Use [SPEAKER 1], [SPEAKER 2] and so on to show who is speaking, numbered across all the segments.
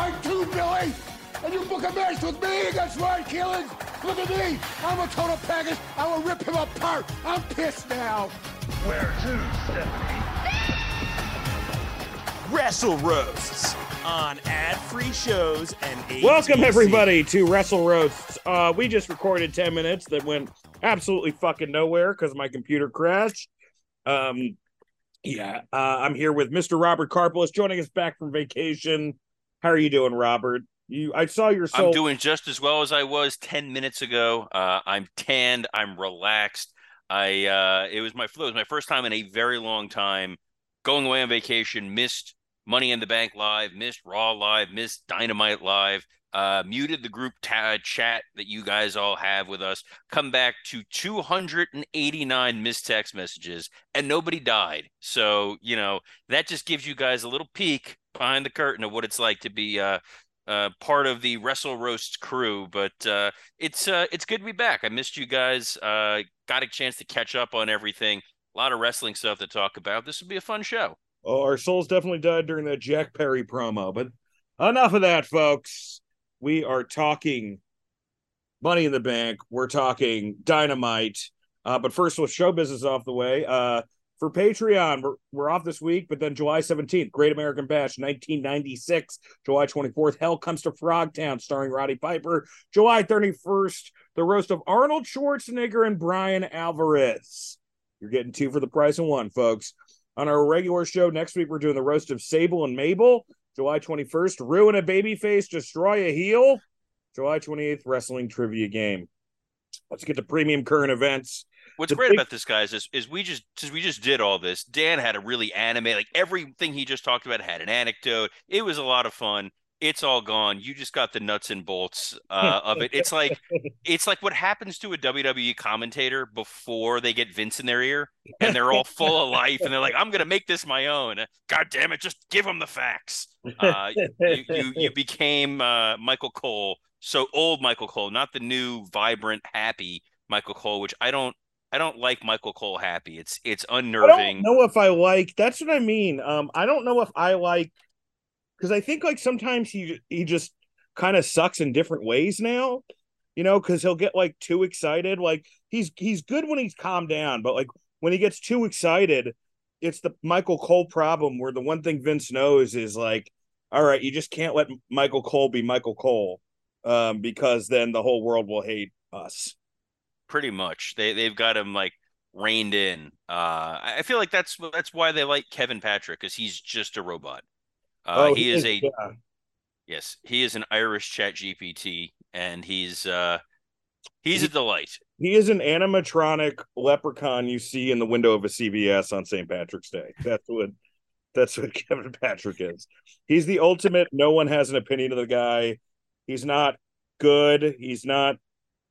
[SPEAKER 1] Are too tight too, Billy! And you book a match with me against Ryan Keelan! Look at me! I'm a total package! I will rip him apart! I'm pissed now!
[SPEAKER 2] Where to, Stephanie?
[SPEAKER 3] Wrestle Roasts on ad-free shows and ATC.
[SPEAKER 4] Welcome everybody to Wrestle Roasts. Uh, we just recorded ten minutes that went absolutely fucking nowhere because my computer crashed. Um, yeah, uh, I'm here with Mr. Robert Karpelis joining us back from vacation. How are you doing, Robert? You, I saw your soul.
[SPEAKER 5] I'm doing just as well as I was 10 minutes ago. Uh, I'm tanned. I'm relaxed. I uh, it was my it was my first time in a very long time going away on vacation. Missed Money in the Bank live, missed Raw live, missed Dynamite live. Uh, muted the group ta- chat that you guys all have with us. Come back to 289 missed text messages, and nobody died. So you know that just gives you guys a little peek behind the curtain of what it's like to be uh, uh, part of the Wrestle Roast crew. But uh, it's uh, it's good to be back. I missed you guys. Uh, got a chance to catch up on everything. A lot of wrestling stuff to talk about. This will be a fun show.
[SPEAKER 4] Oh, our souls definitely died during that Jack Perry promo. But enough of that, folks. We are talking Money in the Bank. We're talking Dynamite. Uh, but first, with show business off the way. Uh, for Patreon, we're, we're off this week, but then July 17th, Great American Bash 1996. July 24th, Hell Comes to Frogtown, starring Roddy Piper. July 31st, the roast of Arnold Schwarzenegger and Brian Alvarez. You're getting two for the price of one, folks. On our regular show next week, we're doing the roast of Sable and Mabel. July 21st, Ruin a Babyface, Destroy a Heel. July 28th, Wrestling Trivia Game. Let's get to premium current events.
[SPEAKER 5] What's
[SPEAKER 4] The
[SPEAKER 5] great
[SPEAKER 4] big-
[SPEAKER 5] about this, guys, is is we just since we just did all this. Dan had a really anime, like everything he just talked about had an anecdote. It was a lot of fun. It's all gone. You just got the nuts and bolts uh, of it. It's like it's like what happens to a WWE commentator before they get Vince in their ear and they're all full of life and they're like, "I'm gonna make this my own." God damn it, just give them the facts. Uh, you, you you became uh, Michael Cole, so old Michael Cole, not the new, vibrant, happy Michael Cole, which I don't I don't like Michael Cole happy. It's it's
[SPEAKER 4] I
[SPEAKER 5] unnerving.
[SPEAKER 4] don't know if I like. That's what I mean. Um, I don't know if I like because I think like sometimes he he just kind of sucks in different ways now. You know, because he'll get like too excited. Like he's he's good when he's calmed down, but like when he gets too excited, it's the Michael Cole problem. Where the one thing Vince knows is like, all right, you just can't let Michael Cole be Michael Cole, um, because then the whole world will hate us.
[SPEAKER 5] Pretty much, they they've got him like reined in. Uh, I feel like that's that's why they like Kevin Patrick because he's just a robot. Uh,
[SPEAKER 4] Oh,
[SPEAKER 5] he is a
[SPEAKER 4] yeah.
[SPEAKER 5] yes, he is an Irish Chat GPT, and he's uh he's a delight.
[SPEAKER 4] He is an animatronic leprechaun you see in the window of a CVS on St. Patrick's Day. That's what that's what Kevin Patrick is. He's the ultimate. No one has an opinion of the guy. He's not good. He's not.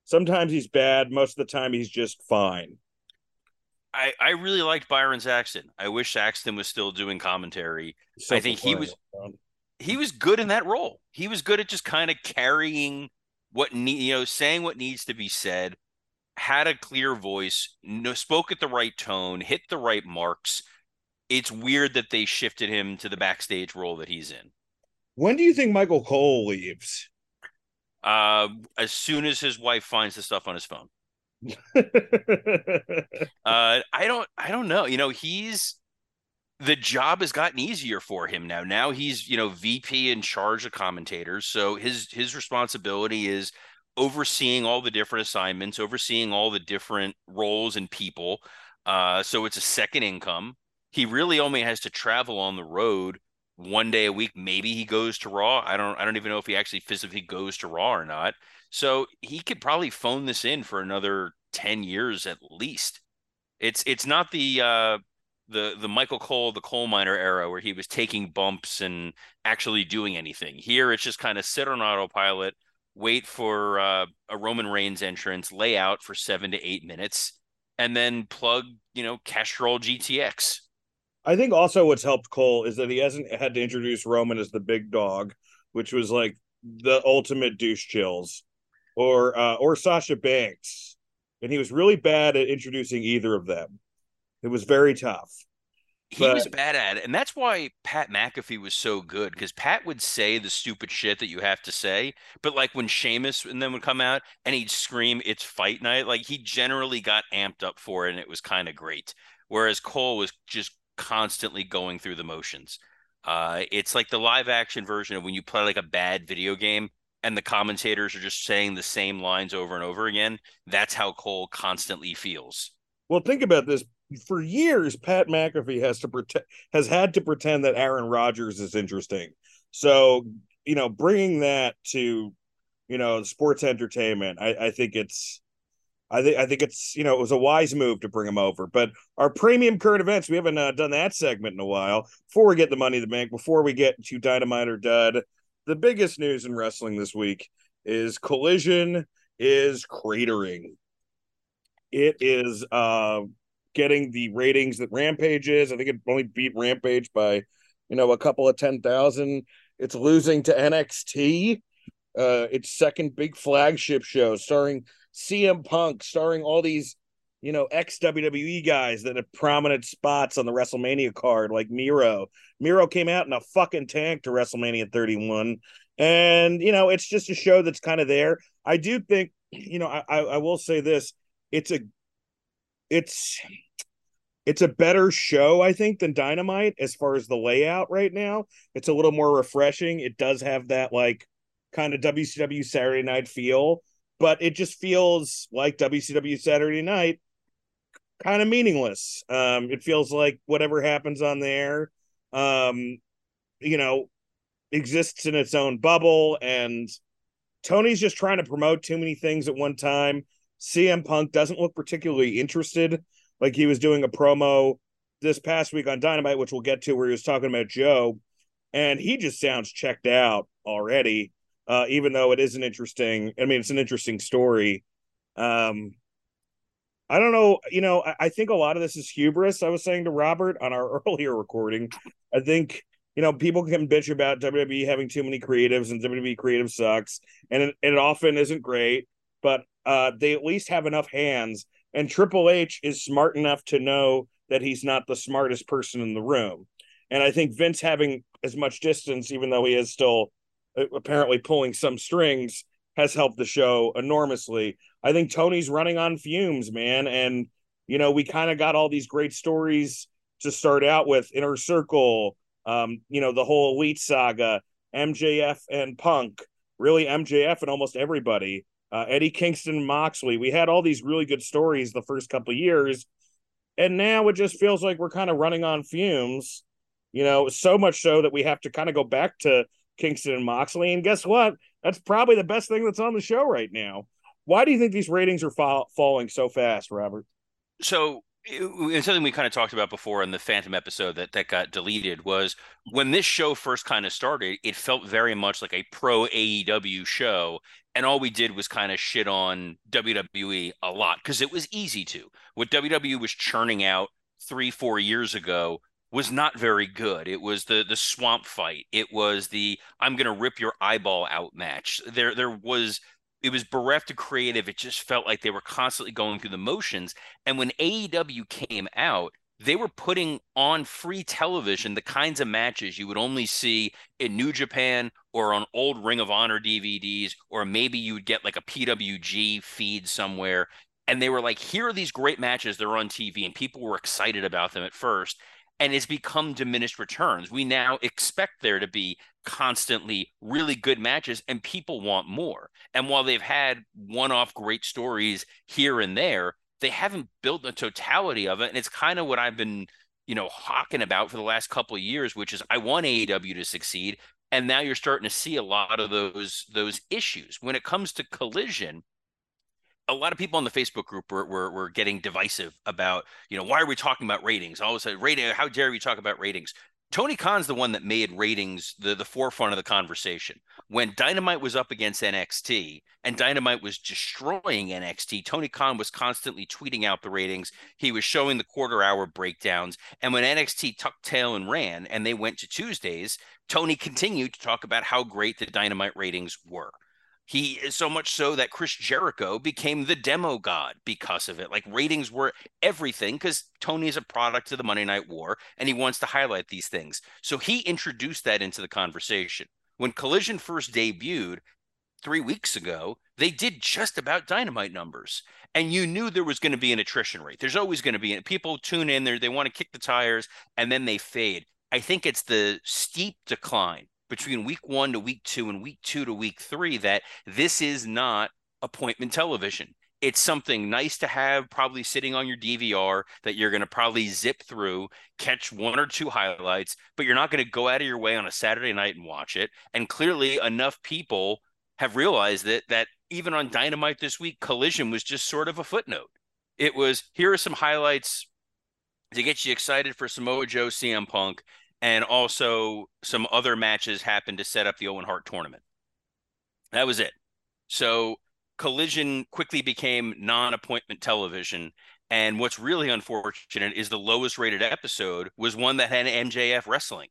[SPEAKER 4] Sometimes he's bad. Most of the time, he's just fine.
[SPEAKER 5] I I really liked Byron Saxton. I wish Saxton was still doing commentary.
[SPEAKER 4] So
[SPEAKER 5] I think he was- he was good in that role. He was good at just kind of carrying what need you know, saying what needs to be said, had a clear voice, no, spoke at the right tone, hit the right marks. It's weird that they shifted him to the backstage role that he's in.
[SPEAKER 4] When do you think Michael Cole leaves?
[SPEAKER 5] Uh, as soon as his wife finds the stuff on his phone. Uh, I don't, I don't know. You know, he's the job has gotten easier for him now. Now he's, you know, VP in charge of commentators. So his his responsibility is overseeing all the different assignments, overseeing all the different roles and people. Uh, so it's a second income. He really only has to travel on the road one day a week. Maybe he goes to Raw. I don't I don't even know if he actually physically goes to Raw or not. So he could probably phone this in for another 10 years at least. It's it's not the uh the the Michael Cole, the coal miner era, where he was taking bumps and actually doing anything. Here, it's just kind of sit on autopilot, wait for uh, a Roman Reigns entrance, lay out for seven to eight minutes, and then plug, you know, Castrol GTX.
[SPEAKER 4] I think also what's helped Cole is that he hasn't had to introduce Roman as the big dog, which was like the ultimate douche chills, or uh, or Sasha Banks, and he was really bad at introducing either of them. It was very tough.
[SPEAKER 5] He
[SPEAKER 4] But-
[SPEAKER 5] was bad at it. And that's why Pat McAfee was so good because Pat would say the stupid shit that you have to say. But like when Sheamus and then would come out and he'd scream, it's fight night, like he generally got amped up for it and it was kind of great. Whereas Cole was just constantly going through the motions. Uh, it's like the live action version of when you play like a bad video game and the commentators are just saying the same lines over and over again. That's how Cole constantly feels.
[SPEAKER 4] Well, think about this. For years, Pat McAfee has to pretend has had to pretend that Aaron Rodgers is interesting. So, you know, bringing that to, you know, sports entertainment, I, I think it's, I think I think it's you know it was a wise move to bring him over. But our premium current events, we haven't uh, done that segment in a while. Before we get the money in the bank, before we get to Dynamite or Dud, the biggest news in wrestling this week is Collision is cratering. It is uh getting the ratings that Rampage is. I think it only beat Rampage by, you know, a couple of 10,000. It's losing to NXT. Uh, its second big flagship show starring CM Punk, starring all these, you know, ex WWE guys that have prominent spots on the WrestleMania card, like Miro. Miro came out in a fucking tank to WrestleMania 31. And, you know, it's just a show that's kind of there. I do think, you know, I, I, will say this it's a it's it's a better show i think than dynamite as far as the layout right now it's a little more refreshing it does have that like kind of wcw saturday night feel but it just feels like wcw saturday night kind of meaningless um it feels like whatever happens on there um you know exists in its own bubble and tony's just trying to promote too many things at one time CM Punk doesn't look particularly interested. Like he was doing a promo this past week on Dynamite, which we'll get to, where he was talking about Joe, and he just sounds checked out already. Uh, even though it is an interesting, I mean, it's an interesting story. Um, I don't know. You know, I, I think a lot of this is hubris. I was saying to Robert on our earlier recording. I think you know people can bitch about WWE having too many creatives and WWE creative sucks, and it, it often isn't great. But uh, they at least have enough hands. And Triple H is smart enough to know that he's not the smartest person in the room. And I think Vince having as much distance, even though he is still apparently pulling some strings, has helped the show enormously. I think Tony's running on fumes, man. And, you know, we kind of got all these great stories to start out with Inner Circle, um, you know, the whole Elite saga, MJF and Punk, really MJF and almost everybody uh, Eddie Kingston, Moxley. We had all these really good stories the first couple years, and now it just feels like we're kind of running on fumes. You know, so much so that we have to kind of go back to Kingston and Moxley. And guess what? That's probably the best thing that's on the show right now. Why do you think these ratings are fa- falling so fast, Robert?
[SPEAKER 5] So it- it's something we kind of talked about before in the Phantom episode that that got deleted was when this show first kind of started, it felt very much like a pro AEW show. And all we did was kind of shit on WWE a lot because it was easy to. What WWE was churning out three, four years ago was not very good. It was the the swamp fight. It was the I'm gonna rip your eyeball out match. There there was it was bereft of creative. It just felt like they were constantly going through the motions. And when AEW came out, they were putting on free television the kinds of matches you would only see in New Japan or on old Ring of Honor DVDs, or maybe you would get like a PWG feed somewhere. And they were like, here are these great matches. They're on TV, and people were excited about them at first. And it's become diminished returns. We now expect there to be constantly really good matches, and people want more. And while they've had one off great stories here and there, they haven't built the totality of it. And it's kind of what I've been, you know, hawking about for the last couple of years, which is I want AEW to succeed. And now you're starting to see a lot of those those issues. When it comes to collision, a lot of people on the Facebook group were, were, were getting divisive about, you know, why are we talking about ratings? All of a sudden, rating, how dare we talk about ratings? Tony Khan's the one that made ratings the, the forefront of the conversation. When Dynamite was up against NXT and Dynamite was destroying NXT, Tony Khan was constantly tweeting out the ratings. He was showing the quarter hour breakdowns. And when NXT tucked tail and ran and they went to Tuesdays, Tony continued to talk about how great the Dynamite ratings were. He is so much so that Chris Jericho became the demo god because of it. Like ratings were everything because Tony is a product of the Monday Night War and he wants to highlight these things. So he introduced that into the conversation. When Collision first debuted three weeks ago, they did just about dynamite numbers. And you knew there was going to be an attrition rate. There's always going to be people tune in there, they want to kick the tires and then they fade. I think it's the steep decline between week one to week two and week two to week three that this is not appointment television. It's something nice to have, probably sitting on your DVR that you're going to probably zip through, catch one or two highlights, but you're not going to go out of your way on a Saturday night and watch it. And clearly, enough people have realized that that even on Dynamite this week, Collision was just sort of a footnote. It was here are some highlights to get you excited for Samoa Joe, CM Punk, and also some other matches happened to set up the Owen Hart tournament. That was it. So Collision quickly became non-appointment television. And what's really unfortunate is the lowest rated episode was one that had MJF wrestling.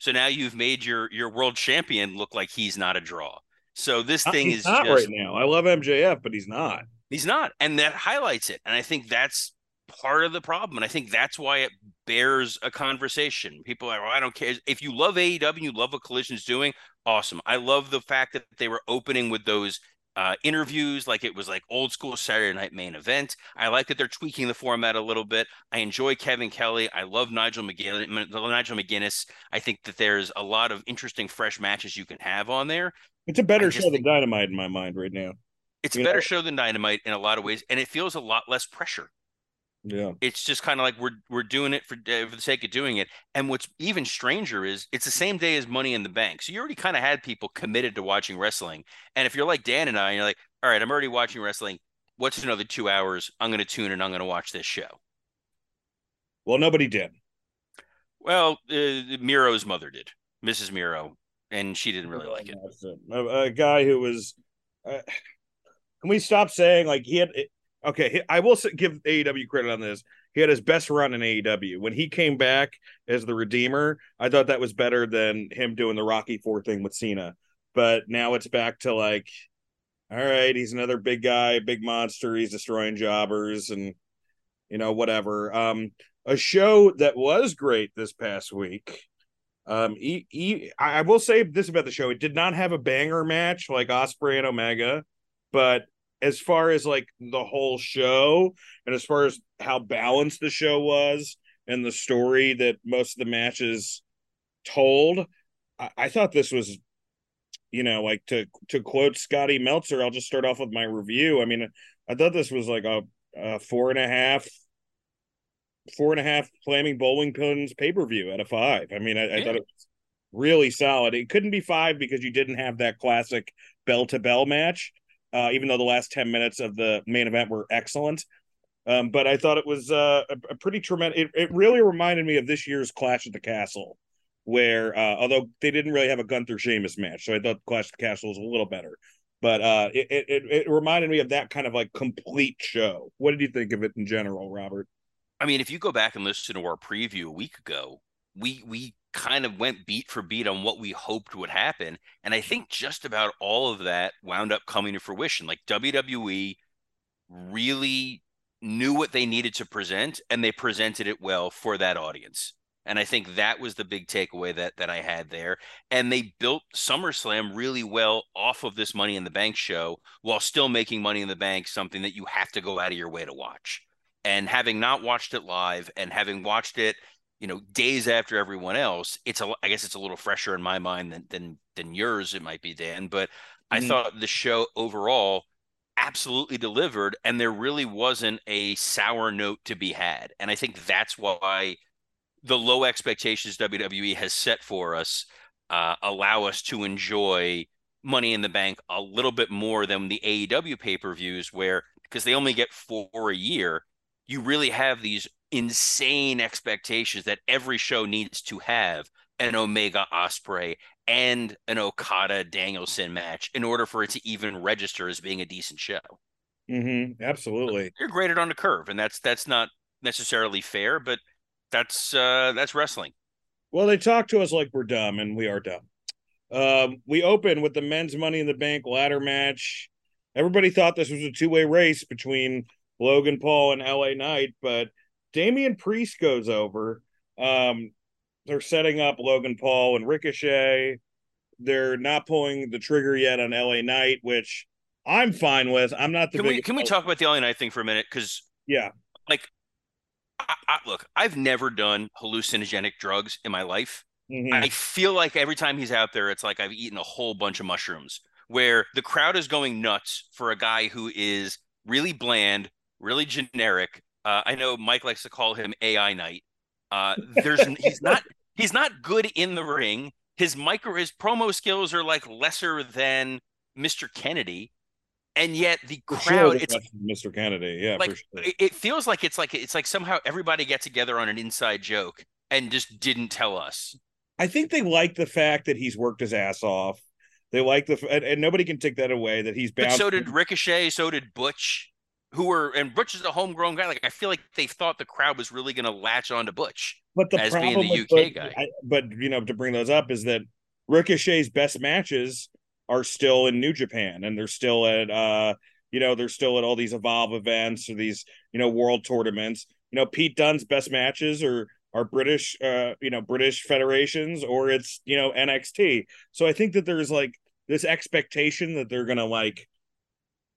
[SPEAKER 5] So now you've made your your world champion look like he's not a draw. So this uh, thing
[SPEAKER 4] he's
[SPEAKER 5] is
[SPEAKER 4] not
[SPEAKER 5] just,
[SPEAKER 4] right now. I love MJF, but he's not.
[SPEAKER 5] He's not, and that highlights it. And I think that's part of the problem. And I think that's why it bears a conversation. People are, oh, I don't care. If you love AEW, you love what Collision's doing, awesome. I love the fact that they were opening with those uh, interviews like it was like old school Saturday night main event. I like that they're tweaking the format a little bit. I enjoy Kevin Kelly. I love Nigel McGuinness. Nigel McGuinness. I think that there's a lot of interesting fresh matches you can have on there.
[SPEAKER 4] It's a better show than Dynamite in my mind right now.
[SPEAKER 5] It's a better
[SPEAKER 4] know-
[SPEAKER 5] show than Dynamite in a lot of ways, and it feels a lot less pressure.
[SPEAKER 4] Yeah.
[SPEAKER 5] it's just kind of like we're we're doing it for, uh, for the sake of doing it. And what's even stranger is it's the same day as Money in the Bank, so you already kind of had people committed to watching wrestling. And if you're like Dan and I, and you're like, all right, I'm already watching wrestling. What's another two hours? I'm going to tune and I'm going to watch this show.
[SPEAKER 4] Well, nobody did.
[SPEAKER 5] Well, uh, Miro's mother did, Mrs. Miro, and she didn't really like it.
[SPEAKER 4] A, a guy who was. Uh, can we stop saying like he had? Okay, I will give AEW credit on this. He had his best run in AEW when he came back as the Redeemer. I thought that was better than him doing the Rocky Four thing with Cena. But now it's back to like, all right, he's another big guy, big monster. He's destroying jobbers and you know whatever. Um, a show that was great this past week. Um, e- e- I I will say this about the show: it did not have a banger match like Osprey and Omega, but as far as like the whole show, and as far as how balanced the show was, and the story that most of the matches told, I, I thought this was, you know, like to to quote Scotty Meltzer. I'll just start off with my review. I mean, I thought this was like a, a four and a half four and a half flaming bowling pins pay per view out of five. I mean, I, I thought it was really solid. It couldn't be five because you didn't have that classic bell to bell match, uh, even though the last 10 minutes of the main event were excellent. Um, but I thought it was uh, a, a pretty tremendous. It, it really reminded me of this year's Clash at the Castle, where uh, although they didn't really have a Gunther Sheamus match, so I thought Clash at the Castle was a little better. But uh, it, it it- it reminded me of that kind of like complete show. What did you think of it in general, Robert?
[SPEAKER 5] I mean, if you go back and listen to our preview a week ago, we we kind of went beat for beat on what we hoped would happen, and I think just about all of that wound up coming to fruition. Like WWE really knew what they needed to present, and they presented it well for that audience. And I think that was the big takeaway that that I had there. And they built SummerSlam really well off of this Money in the Bank show, while still making Money in the Bank something that you have to go out of your way to watch and having not watched it live and having watched it you know days after everyone else it's a i guess it's a little fresher in my mind than than than yours it might be dan but i
[SPEAKER 4] Mhm.
[SPEAKER 5] thought the show overall absolutely delivered and there really wasn't a sour note to be had and i think that's why the low expectations wwe has set for us uh, allow us to enjoy Money in the Bank a little bit more than the AEW pay per views, where because they only get four a year, you really have these insane expectations that every show needs to have an Omega Osprey and an Okada Danielson match in order for it to even register as being a decent show.
[SPEAKER 4] Mm-hmm. Absolutely.
[SPEAKER 5] You're graded on the curve, and that's that's not necessarily fair, but that's uh that's wrestling.
[SPEAKER 4] Well, they talk to us like we're dumb, and we are dumb. Um, we open with the men's Money in the Bank ladder match. Everybody thought this was a two way race between Logan Paul and LA Knight, but Damian Priest goes over. Um, they're setting up Logan Paul and Ricochet. They're not pulling the trigger yet on LA Knight, which I'm fine with. I'm not the
[SPEAKER 5] can we can we talk about the LA Knight thing for a minute? Because
[SPEAKER 4] yeah,
[SPEAKER 5] like I, I, look, I've never done hallucinogenic drugs in my life.
[SPEAKER 4] Mhm.
[SPEAKER 5] I feel like every time he's out there, it's like I've eaten a whole bunch of mushrooms. Where the crowd is going nuts for a guy who is really bland, really generic. Uh, I know Mike likes to call him AI Knight. Uh, there's he's not he's not good in the ring. His micro his promo skills are like lesser than Mr. Kennedy, and yet the
[SPEAKER 4] For
[SPEAKER 5] crowd
[SPEAKER 4] sure,
[SPEAKER 5] it's
[SPEAKER 4] Mr. Kennedy. Yeah,
[SPEAKER 5] like
[SPEAKER 4] for sure.
[SPEAKER 5] it, feels like it's like it's like somehow everybody get together on an inside joke and just didn't tell us.
[SPEAKER 4] I think they like the fact that he's worked his ass off. They like the and, and nobody can take that away that he's bound.
[SPEAKER 5] But so did Ricochet, so did Butch, who were and Butch is a homegrown guy. Like I feel like they thought the crowd was really going to latch on to Butch.
[SPEAKER 4] but the
[SPEAKER 5] as being
[SPEAKER 4] problem
[SPEAKER 5] the UK
[SPEAKER 4] but,
[SPEAKER 5] guy.
[SPEAKER 4] I, but you know to bring those up is that Ricochet's best matches are still in New Japan and they're still at uh you know they're still at all these evolve events or these you know world tournaments you know Pete Dunne's best matches are are British uh you know British federations or it's you know NXT so I think that there's like this expectation that they're gonna like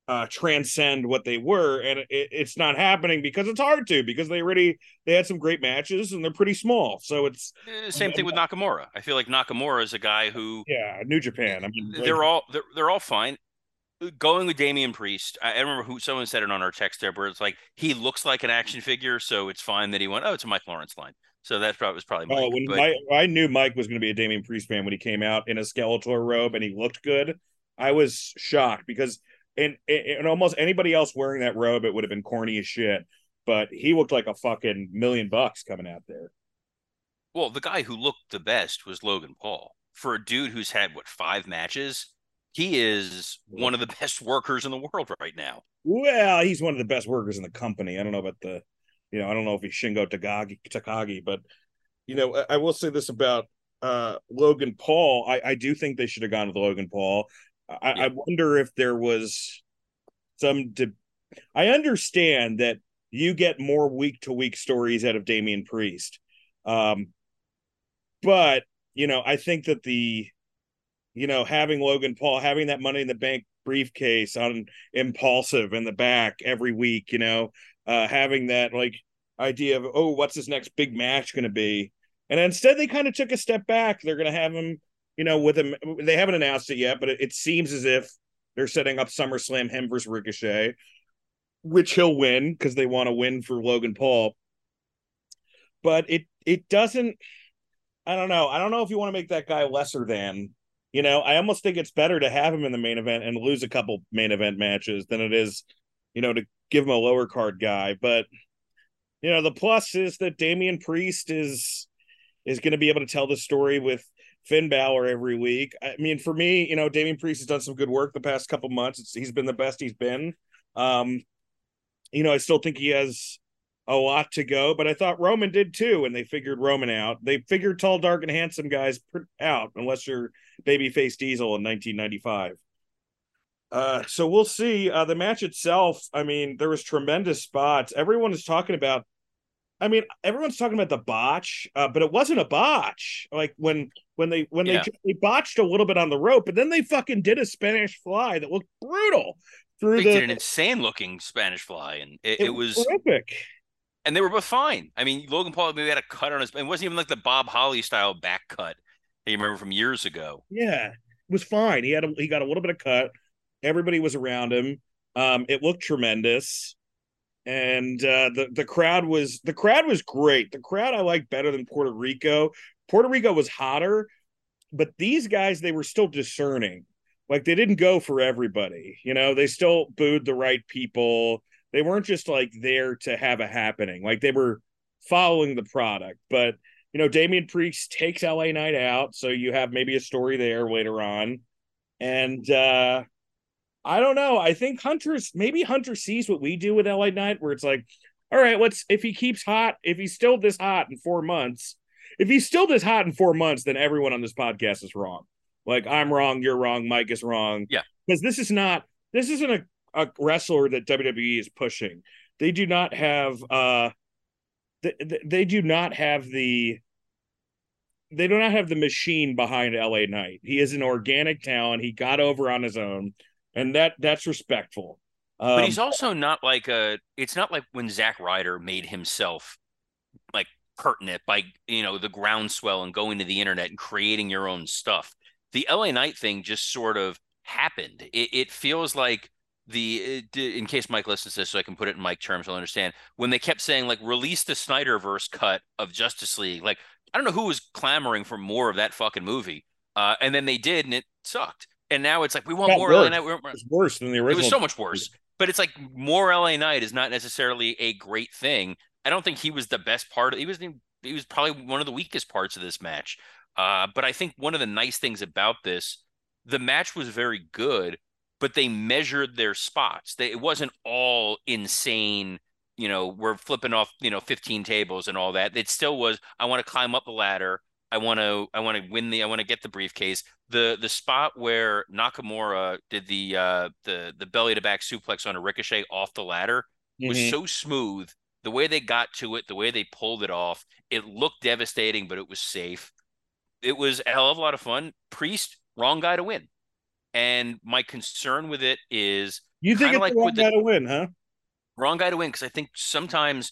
[SPEAKER 4] uh transcend what they were and it, it's not happening because it's hard to because they already they had some great matches and they're pretty small so it's
[SPEAKER 5] Eh, Same thing with Nakamura. I feel like Nakamura is a guy who
[SPEAKER 4] yeah New Japan I mean like-
[SPEAKER 5] they're all they're, they're all fine. Going with Damian Priest, I, I remember who someone said it on our text there, where it's like he looks like an action figure, so it's fine that he went. Oh, it's a Mike Lawrence line. So that's probably was probably Mike.
[SPEAKER 4] Oh, when
[SPEAKER 5] but-
[SPEAKER 4] Mike, I knew Mike was going to be a Damian Priest fan when he came out in a Skeletor robe and he looked good. I was shocked because and and almost anybody else wearing that robe, it would have been corny as shit. But he looked like a fucking million bucks coming out there.
[SPEAKER 5] Well, the guy who looked the best was Logan Paul. For a dude who's had what five matches, he is one of the best workers in the world right now.
[SPEAKER 4] Well, he's one of the best workers in the company. I don't know about the, you know, I don't know if he's Shingo Takagi, Takagi but you know, I, I will say this about uh Logan Paul. I, I do think they should have gone with Logan Paul. I,
[SPEAKER 5] Yeah.
[SPEAKER 4] I wonder if there was some. De- I understand that you get more week to week stories out of Damian Priest, um, but you know, I think that the, you know, having Logan Paul having that Money in the Bank briefcase on Impaulsive in the back every week, you know, uh, having that like idea of oh, what's his next big match going to be, and instead they kind of took a step back. They're going to have him, you know, with him. They haven't announced it yet, but it, it seems as if they're setting up SummerSlam him versus Ricochet, which he'll win because they want to win for Logan Paul. But it it doesn't. I don't know. I don't know if you want to make that guy lesser than. You know, I almost think it's better to have him in the main event and lose a couple main event matches than it is, you know, to give him a lower card guy. But you know, the plus is that Damian Priest is is going to be able to tell the story with Finn Balor every week. I mean, for me, you know, Damian Priest has done some good work the past couple months. It's, he's been the best he's been. Um, you know, I still think he has a lot to go, but I thought Roman did too, and they figured Roman out. They figured tall, dark, and handsome guys out, unless you're babyface Diesel in 1995. Uh, so we'll see. Uh, the match itself, I mean, there was tremendous spots. Everyone is talking about. I mean, everyone's talking about the botch, uh, but it wasn't a botch. Like when when they when
[SPEAKER 5] Yeah.
[SPEAKER 4] they they botched a little bit on the rope, but then they fucking did a Spanish fly that looked brutal through
[SPEAKER 5] They
[SPEAKER 4] the.
[SPEAKER 5] did an insane looking Spanish fly, and it, it was
[SPEAKER 4] horrific.
[SPEAKER 5] and they were both fine. I mean, Logan Paul maybe had a cut on his. It wasn't even like the Bob Holly style back cut that you remember from years ago.
[SPEAKER 4] Yeah, it was fine. He had a, he got a little bit of cut. Everybody was around him. Um, it looked tremendous, and uh, the the crowd was the crowd was great. The crowd I like better than Puerto Rico. Puerto Rico was hotter, but these guys they were still discerning. like they didn't go for everybody. You know, they still booed the right people. They weren't just like there to have a happening. Like they were following the product. But you know, Damian Priest takes LA Knight out, so you have maybe a story there later on. And uh I don't know. I think Hunter's maybe Hunter sees what we do with LA Knight, where it's like, all right, let's if he keeps hot, if he's still this hot in four months, if he's still this hot in four months, then everyone on this podcast is wrong. Like I'm wrong, you're wrong, Mike is wrong.
[SPEAKER 5] Yeah.
[SPEAKER 4] Because this is not this isn't a, a wrestler that WWE is pushing. They do not have uh they, they do not have the they do not have the machine behind LA Knight. He is an organic talent. He got over on his own, and that that's respectful. Um,
[SPEAKER 5] but he's also not like a. It's not like when Zack Ryder made himself like pertinent by you know the groundswell and going to the internet and creating your own stuff. The LA Knight thing just sort of happened. It, it feels like the in case Mike listens to this, so I can put it in Mike terms, I'll understand. When they kept saying like release the Snyderverse cut of Justice League, like I don't know who was clamoring for more of that fucking movie, uh, and then they did, and it sucked. And now it's like we want more
[SPEAKER 4] worse.
[SPEAKER 5] LA Knight. We're,
[SPEAKER 4] It's worse than the original.
[SPEAKER 5] it was so much worse. But it's like more LA Knight is not necessarily a great thing. I don't think he was the best part. Of, he was he was probably one of the weakest parts of this match. Uh, but I think one of the nice things about this, the match was very good, but they measured their spots. They, it wasn't all insane. You know, we're flipping off, you know, 15 tables and all that. It still was, I want to climb up the ladder. I want to, I want to win the, I want to get the briefcase. The, the spot where Nakamura did the, uh, the, the belly to back suplex on a ricochet off the ladder was
[SPEAKER 4] Mhm.
[SPEAKER 5] so smooth. The way they got to it, the way they pulled it off, it looked devastating, but it was safe. It was a hell of a lot of fun. Priest, wrong guy to win. And my concern with it is
[SPEAKER 4] You think it's
[SPEAKER 5] like
[SPEAKER 4] the wrong
[SPEAKER 5] with the-
[SPEAKER 4] guy to win, huh?
[SPEAKER 5] wrong guy to win because I think sometimes,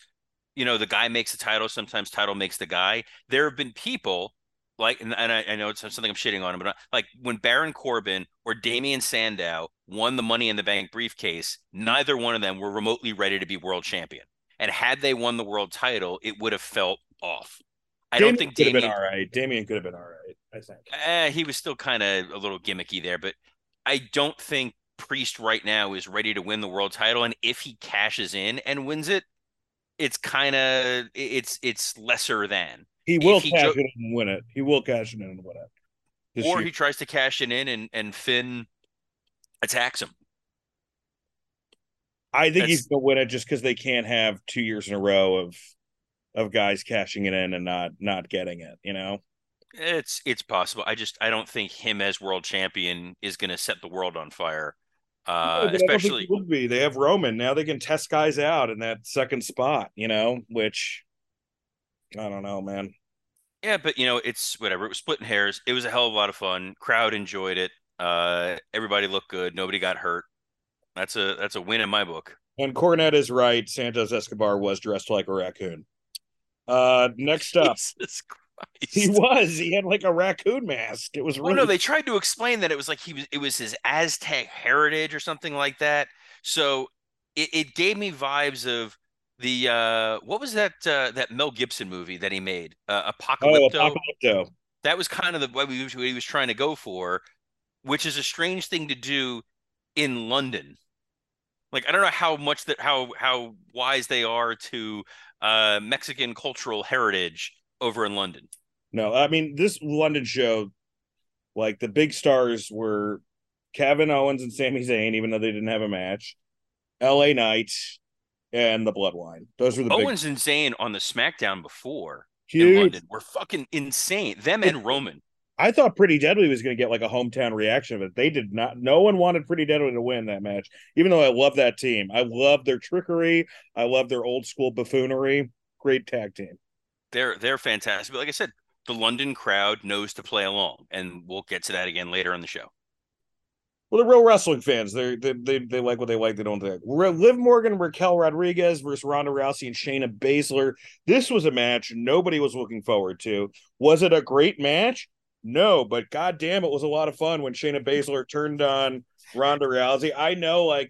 [SPEAKER 5] you know, the guy makes the title, sometimes title makes the guy. There have been people like, and, and I, I know it's something I'm shitting on him, but not, like when Baron Corbin or Damien Sandow won the Money in the Bank briefcase, neither one of them were remotely ready to be world champion. And had they won the world title, it would have felt off. I don't think
[SPEAKER 4] could have
[SPEAKER 5] Damien
[SPEAKER 4] been all right. Damien could have been all right. I think.
[SPEAKER 5] Eh, he was still kind of a little gimmicky there, but I don't think Priest right now is ready to win the world title. And if he cashes in and wins it, it's kind of it's it's lesser than.
[SPEAKER 4] He will
[SPEAKER 5] he
[SPEAKER 4] cash
[SPEAKER 5] jo-
[SPEAKER 4] it in and win it. He will cash it in and win it.
[SPEAKER 5] Or
[SPEAKER 4] year.
[SPEAKER 5] he tries to cash it in and and Finn attacks him.
[SPEAKER 4] I think he's gonna win it just because they can't have two years in a row of of guys cashing it in and not not getting it. You know.
[SPEAKER 5] It's it's possible. I just I don't think him as world champion is going to set the world on fire.
[SPEAKER 4] No,
[SPEAKER 5] Uh,
[SPEAKER 4] but I don't think
[SPEAKER 5] especially
[SPEAKER 4] would be. They have Roman now. They can test guys out in that second spot. You know, which I don't know, man.
[SPEAKER 5] Yeah, but you know, it's whatever. It was splitting hairs. It was a hell of a lot of fun. Crowd enjoyed it. Uh, everybody looked good. Nobody got hurt. That's a that's a win in my book.
[SPEAKER 4] And Cornette is right. Santos Escobar was dressed like a raccoon. Uh, next up,
[SPEAKER 5] Jesus Christ.
[SPEAKER 4] He was. He had like a raccoon mask. It was really
[SPEAKER 5] no, they tried to explain that it was like he was it was his Aztec heritage or something like that. So it, it gave me vibes of the uh what was that uh that Mel Gibson movie that he made? Uh,
[SPEAKER 4] oh,
[SPEAKER 5] Apocalypto.
[SPEAKER 4] Apocalypto.
[SPEAKER 5] that was kind of the what, we, what he was trying to go for, which is a strange thing to do in London. Like I don't know how much that how how wise they are to uh Mexican cultural heritage over in London.
[SPEAKER 4] No, I mean this London show, like the big stars were Kevin Owens and Sami Zayn, even though they didn't have a match. L.A. Knight and the Bloodline. Those were the big
[SPEAKER 5] Owens and Zayn on the SmackDown before in
[SPEAKER 4] huge.
[SPEAKER 5] London were fucking insane. Them and Roman.
[SPEAKER 4] I thought Pretty Deadly was going to get like a hometown reaction, but they did not. No one wanted Pretty Deadly to win that match, even though I love that team. I love their trickery. I love their old school buffoonery. Great tag team.
[SPEAKER 5] They're they're fantastic. But like I said, the London crowd knows to play along, and we'll get to that again later in the show.
[SPEAKER 4] Well, they're real wrestling fans. They're, they they they like what they like. They don't like. Liv Morgan, Raquel Rodriguez versus Ronda Rousey and Shayna Baszler. This was a match nobody was looking forward to. Was it a great match? No, but goddamn, it was a lot of fun when Shayna Baszler turned on Ronda Rousey. I know, like,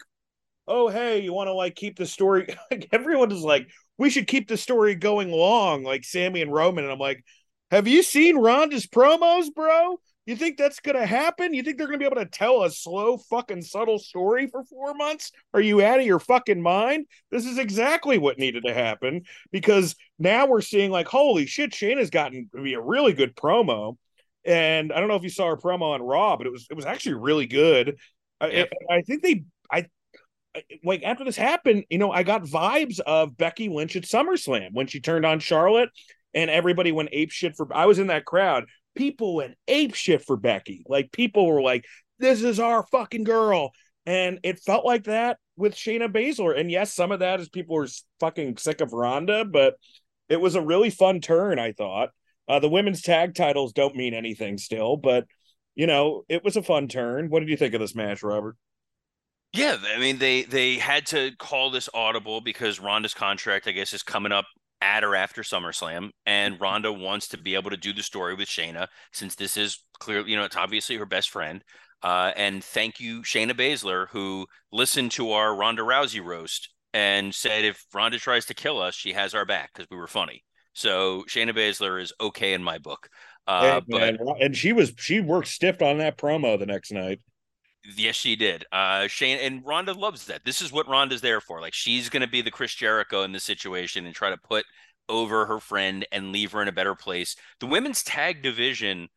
[SPEAKER 4] oh hey, you want to like keep the story? Like everyone is like, we should keep the story going long, like Sammy and Roman. And I'm like, have you seen Ronda's promos, bro? You think that's gonna happen? You think they're gonna be able to tell a slow, fucking subtle story for four months? Are you out of your fucking mind? This is exactly what needed to happen because now we're seeing like, holy shit, Shayna's gotten to be a really good promo. And I don't know if you saw her promo on Raw, but it was it was actually really good.
[SPEAKER 5] Yeah.
[SPEAKER 4] I, I think they I like after this happened, you know, I got vibes of Becky Lynch at SummerSlam when she turned on Charlotte and everybody went ape shit for I was in that crowd. People went ape shit for Becky. Like people were like, This is our fucking girl. And it felt like that with Shayna Baszler. And yes, some of that is people were fucking sick of Ronda, but it was a really fun turn, I thought. Uh, the women's tag titles don't mean anything still, but you know, it was a fun turn. What did you think of this match, Robert?
[SPEAKER 5] Yeah, I mean they they had to call this audible because Ronda's contract, I guess, is coming up at or after SummerSlam, and Ronda wants to be able to do the story with Shayna since this is clearly, you know, it's obviously her best friend. Uh, and thank you, Shayna Baszler, who listened to our Ronda Rousey roast and said if Ronda tries to kill us, she has our back because we were funny. So Shayna Baszler is okay in my book. Uh,
[SPEAKER 4] and,
[SPEAKER 5] but
[SPEAKER 4] and, and she was she worked stiff on that promo the next night.
[SPEAKER 5] Yes, she did. Uh Shayna and Ronda loves that. This is what Ronda's there for. Like she's gonna be the Chris Jericho in this situation and try to put over her friend and leave her in a better place. The women's tag division,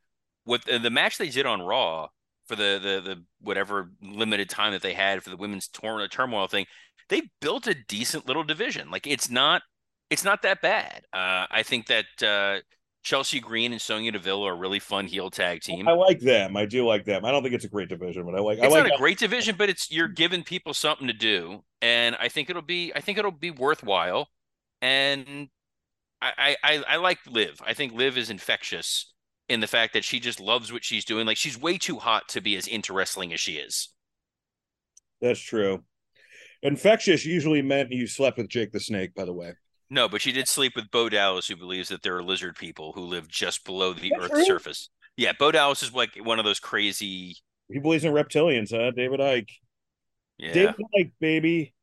[SPEAKER 5] with the, the match they did on Raw for the the the whatever limited time that they had for the women's tor- turmoil thing, they built a decent little division. Like it's not it's not that bad. Uh I think that uh Chelsea Green and Sonya Deville are a really fun heel tag team.
[SPEAKER 4] I like them. I do like them. I don't think it's a great division, but I like.
[SPEAKER 5] It's
[SPEAKER 4] I like
[SPEAKER 5] not a great division, but it's you're giving people something to do, and I think it'll be I think it'll be worthwhile. And I I I like Liv. I think Liv is infectious in the fact that she just loves what she's doing. Like she's way too hot to be as interesting as she is.
[SPEAKER 4] That's true. Infectious usually meant you slept with Jake the Snake. By the way.
[SPEAKER 5] No, but she did sleep with Bo Dallas, who believes that there are lizard people who live just below the
[SPEAKER 4] That's
[SPEAKER 5] Earth's
[SPEAKER 4] true.
[SPEAKER 5] surface. Yeah, Bo Dallas is like one of those crazy.
[SPEAKER 4] He believes in reptilians, huh? David Icke.
[SPEAKER 5] Yeah,
[SPEAKER 4] David Icke, baby.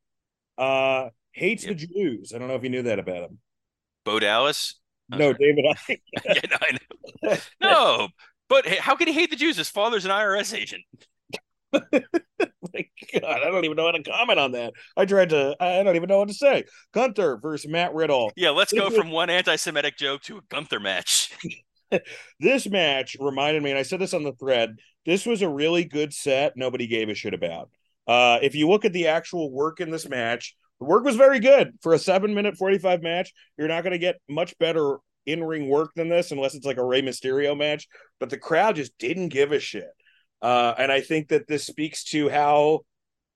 [SPEAKER 4] Uh, hates
[SPEAKER 5] Yep.
[SPEAKER 4] the Jews. I don't know if you knew that about him.
[SPEAKER 5] Bo Dallas. I'm
[SPEAKER 4] no,
[SPEAKER 5] sorry.
[SPEAKER 4] David Icke.
[SPEAKER 5] yeah, no, I know. No, but how can he hate the Jews? His father's an IRS agent.
[SPEAKER 4] My God, I don't even know how to comment on that. I tried to. I don't even know what to say. Gunther versus Matt Riddle.
[SPEAKER 5] Yeah, let's go from one anti-Semitic joke to a Gunther match.
[SPEAKER 4] This match reminded me, and I said this on the thread. This was a really good set. Nobody gave a shit about. Uh, if you look at the actual work in this match, the work was very good for a seven minute forty five match. You're not going to get much better in ring work than this unless it's like a Rey Mysterio match. But the crowd just didn't give a shit. Uh, and I think that this speaks to how,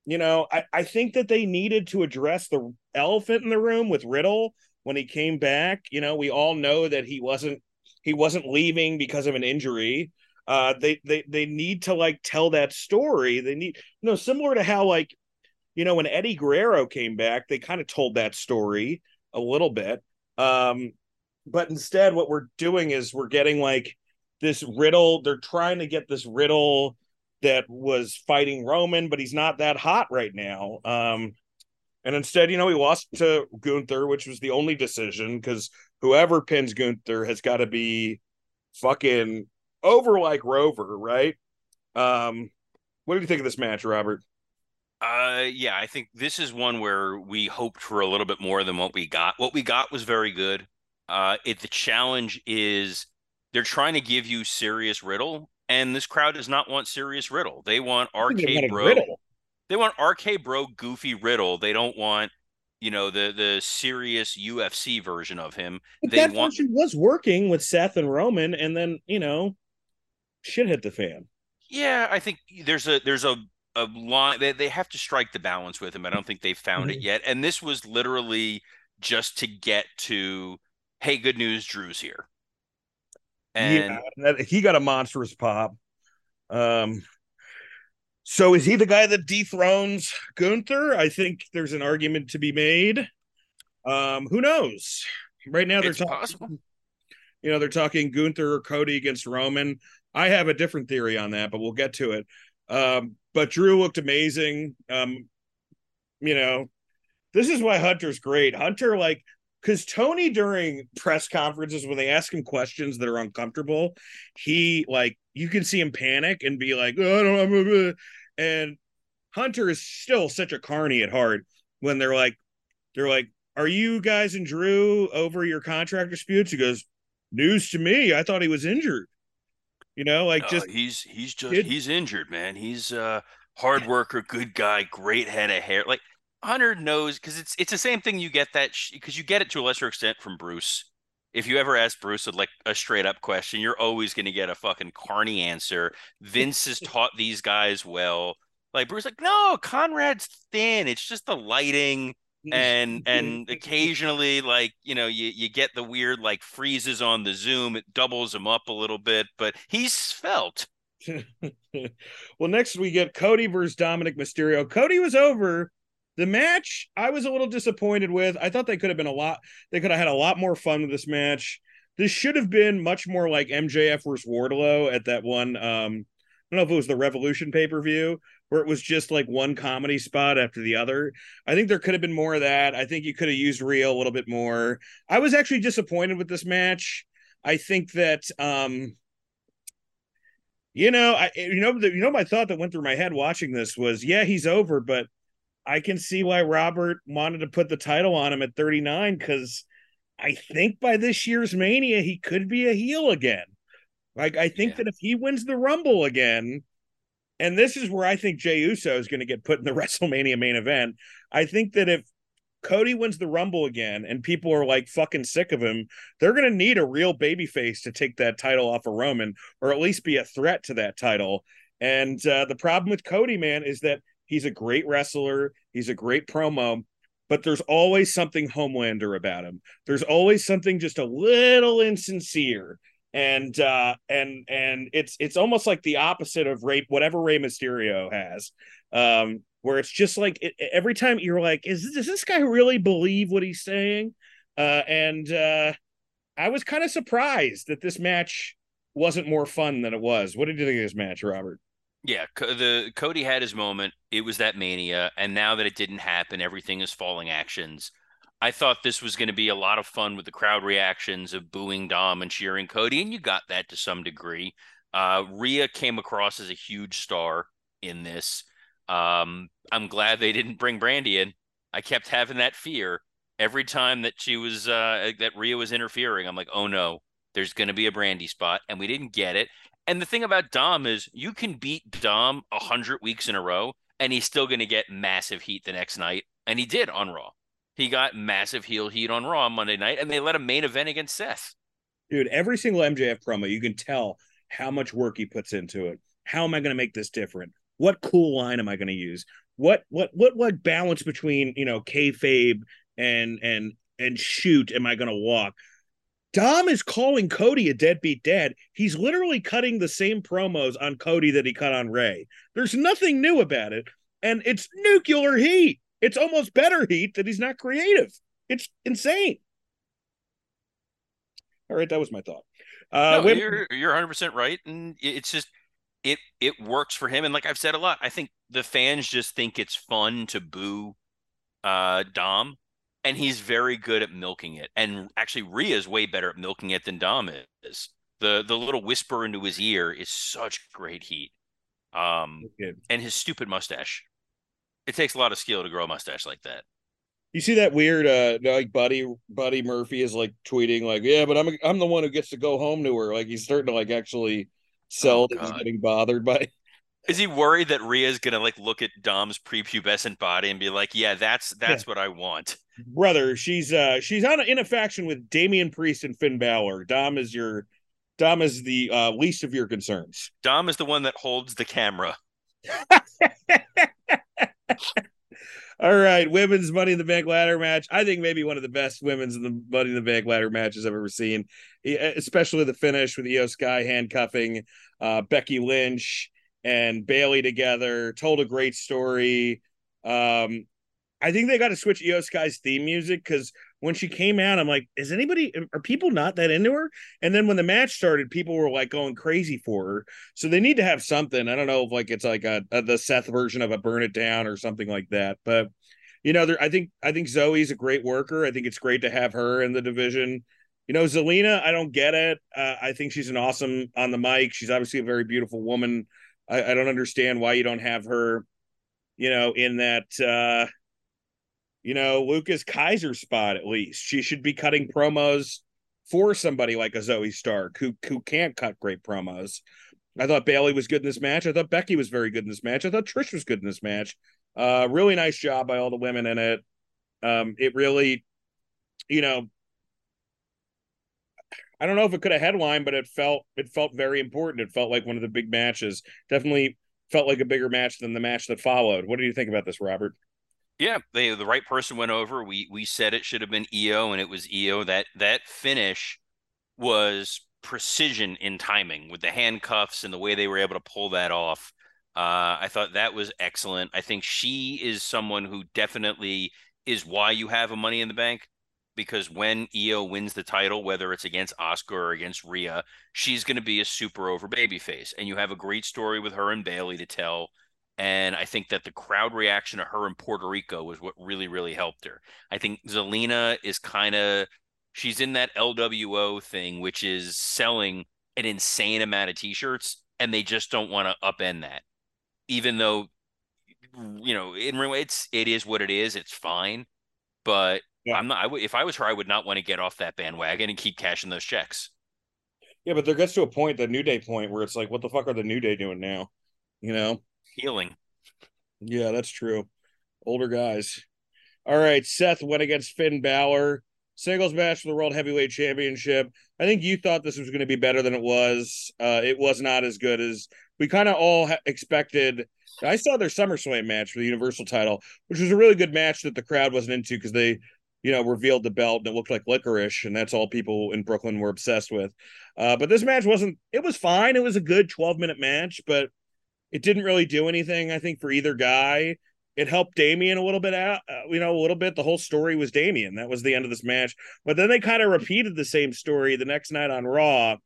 [SPEAKER 4] you know, I, I think that they needed to address the elephant in the room with Riddle when he came back. You know, we all know that he wasn't he wasn't leaving because of an injury. Uh, they they they need to like tell that story. They need you know similar to how like you know when Eddie Guerrero came back, they kind of told that story a little bit. Um, but instead, what we're doing is we're getting like this riddle. They're trying to get this riddle that was fighting Roman, but he's not that hot right now. Um, and instead, you know, he lost to Gunther, which was the only decision because whoever pins Gunther has got to be fucking over like Rover, right? Um, what do you think of this match, Robert?
[SPEAKER 5] Uh, yeah, I think this is one where we hoped for a little bit more than what we got. What we got was very good. Uh, it the challenge is they're trying to give you serious Riddle, and this crowd does not want serious Riddle. They want arcade bro.
[SPEAKER 4] Riddle.
[SPEAKER 5] They want arcade bro, goofy Riddle. They don't want you know the the serious UFC version of him.
[SPEAKER 4] But
[SPEAKER 5] They
[SPEAKER 4] that
[SPEAKER 5] want
[SPEAKER 4] version was working with Seth and Roman, and then you know, shit hit the fan.
[SPEAKER 5] Yeah, I think there's a there's a a line they, they have to strike the balance with him. I don't think they've found
[SPEAKER 4] Mm-hmm.
[SPEAKER 5] it yet. And this was literally just to get to hey, good news, Drew's here. And
[SPEAKER 4] yeah, that, he got a monstrous pop. Um, so is he the guy that dethrones Gunther? I think there's an argument to be made. Um, who knows? Right now they're
[SPEAKER 5] it's
[SPEAKER 4] talking.
[SPEAKER 5] possible.
[SPEAKER 4] You know, they're talking Gunther or Cody against Roman. I have a different theory on that, but we'll get to it. Um, but Drew looked amazing. Um, you know, this is why Hunter's great. Hunter, like, because Tony during press conferences when they ask him questions that are uncomfortable, he like you can see him panic and be like, oh, I don't know, and Hunter is still such a carny at heart when they're like, they're like, are you guys and Drew over your contract disputes? He goes, news to me. I thought he was injured. You know, like just
[SPEAKER 5] he's he's just he's injured, man. He's a hard worker, good guy, great head of hair. Like Hunter knows because it's it's the same thing. You get that because sh- you get it to a lesser extent from Bruce. If you ever ask Bruce a, like a straight up question, you're always going to get a fucking carny answer. Vince has taught these guys well. Like Bruce, like no, Conrad's thin. It's just the lighting and and occasionally like you know you you get the weird like freezes on the zoom it doubles him up a little bit but he's felt
[SPEAKER 4] well next we get cody versus Dominik mysterio cody was over the match i was a little disappointed with i thought they could have been a lot they could have had a lot more fun with this match this should have been much more like mjf versus wardlow at that one um I don't know if it was the Revolution pay per view where it was just like one comedy spot after the other. I think there could have been more of that. I think you could have used Rhea a little bit more. I was actually disappointed with this match. I think that um you know, I you know the, you know my thought that went through my head watching this was yeah, he's over, but I can see why Robert wanted to put the title on him at 39 cuz I think by this year's Mania he could be a heel again. Like I think yeah. that if he wins the Rumble again, and this is where I think Jey Uso is going to get put in the WrestleMania main event. I think that if Cody wins the Rumble again and people are like fucking sick of him, they're going to need a real baby face to take that title off of Roman or at least be a threat to that title. And uh, the problem with Cody, man, is that he's a great wrestler, he's a great promo, but there's always something Homelander about him. There's always something just a little insincere. And uh and and it's it's almost like the opposite of rape whatever Rey Mysterio has um where it's just like it, every time you're like is does this guy really believe what he's saying? Uh and uh I was kind of surprised that this match wasn't more fun than it was. What did you think of this match Robert
[SPEAKER 5] yeah, the Cody had his moment. It was that mania, and now that it didn't happen, everything is falling actions. I thought this was going to be a lot of fun with the crowd reactions of booing Dom and cheering Cody, and you got that to some degree. Uh, Rhea came across as a huge star in this. Um, I'm glad they didn't bring Brandy in. I kept having that fear every time that she was uh, that Rhea was interfering. I'm like, oh no, there's going to be a Brandy spot, and we didn't get it. And the thing about Dom is, you can beat Dom a hundred weeks in a row, and he's still going to get massive heat the next night, and he did on Raw. He got massive heel heat on Raw on Monday night, and they let him main event against Seth.
[SPEAKER 4] Dude, every single MJF promo, you can tell how much work he puts into it. How am I going to make this different? What cool line am I going to use? What what what what balance between you know kayfabe and and and shoot am I going to walk? Dom is calling Cody a deadbeat dad. He's literally cutting the same promos on Cody that he cut on Rey. There's nothing new about it, and it's nuclear heat. It's almost better heat that he's not creative. It's insane. All right, that was my thought.
[SPEAKER 5] Uh, no, you're you're 100 percent right, and it's just it it works for him. And like I've said a lot, I think the fans just think it's fun to boo uh, Dom, and he's very good at milking it. And actually, Rhea's way better at milking it than Dom is. The the little whisper into his ear is such great heat. Um, and his stupid mustache it takes a lot of skill to grow a mustache like that.
[SPEAKER 4] You see that weird uh like Buddy Buddy Murphy is like tweeting like, yeah, but I'm I'm the one who gets to go home to her. Like he's starting to like actually sell oh, that he's getting bothered by.
[SPEAKER 5] Is he worried that Rhea's gonna like look at Dom's prepubescent body and be like, yeah, that's that's yeah. what I want,
[SPEAKER 4] brother? She's uh she's on in a faction with Damian Priest and Finn Balor. Dom is your Dom is the uh, least of your concerns.
[SPEAKER 5] Dom is the one that holds the camera.
[SPEAKER 4] All right, women's Money in the Bank ladder match. I think maybe one of the best women's in the Money in the Bank ladder matches I've ever seen, especially the finish with Iyo Sky handcuffing uh, Becky Lynch and Bayley together. Told a great story. Um, I think they got to switch Iyo Sky's theme music because when she came out, I'm like, is anybody are people not that into her? And then when the match started, people were like going crazy for her. So they need to have something. I don't know if like it's like a, a the Seth version of a burn it down or something like that. But you know, there, I think I think Zoey's a great worker. I think it's great to have her in the division. You know, Zelina, I don't get it. Uh, I think she's an awesome on the mic. She's obviously a very beautiful woman. I, I don't understand why you don't have her, you know, in that uh you know, Lucas Kaiser spot at least. She should be cutting promos for somebody like a Zoey Stark who who can't cut great promos. I thought Bayley was good in this match. I thought Becky was very good in this match. I thought Trish was good in this match. Uh, really nice job by all the women in it. Um, it really, you know, I don't know if it could have headlined, but it felt it felt very important. It felt like one of the big matches. Definitely felt like a bigger match than the match that followed. What do you think about this, Robert?
[SPEAKER 5] Yeah, they the right person went over. We we said it should have been Iyo, and it was Iyo. That that finish was precision in timing with the handcuffs and the way they were able to pull that off. Uh, I thought that was excellent. I think she is someone who definitely is why you have a Money in the Bank because when Iyo wins the title, whether it's against Asuka or against Rhea, she's going to be a super over babyface, and you have a great story with her and Bayley to tell. And I think that the crowd reaction to her in Puerto Rico was what really, really helped her. I think Zelina is kind of she's in that LWO thing, which is selling an insane amount of t-shirts, and they just don't want to upend that. Even though, you know, in real it's it is what it is. It's fine, but yeah. I'm not. I w- if I was her, I would not want to get off that bandwagon and keep cashing those checks.
[SPEAKER 4] Yeah, but there gets to a point, the New Day point, where it's like, what the fuck are the New Day doing now? You know,
[SPEAKER 5] healing.
[SPEAKER 4] Yeah, that's true. Older guys. All right, Seth went against Finn Balor singles match for the World Heavyweight Championship. I think you thought this was going to be better than it was. Uh, it was not as good as we kind of all ha- expected. I saw their SummerSlam match for the Universal title, which was a really good match that the crowd wasn't into because they, you know, revealed the belt and it looked like licorice, and that's all people in Brooklyn were obsessed with. Uh, but this match wasn't. It was fine. It was a good twelve minute match, but it didn't really do anything. I think for either guy it helped Damian a little bit out, uh, you know, a little bit. The whole story was Damian. That was the end of this match. But then they kind of repeated the same story the next night on Raw.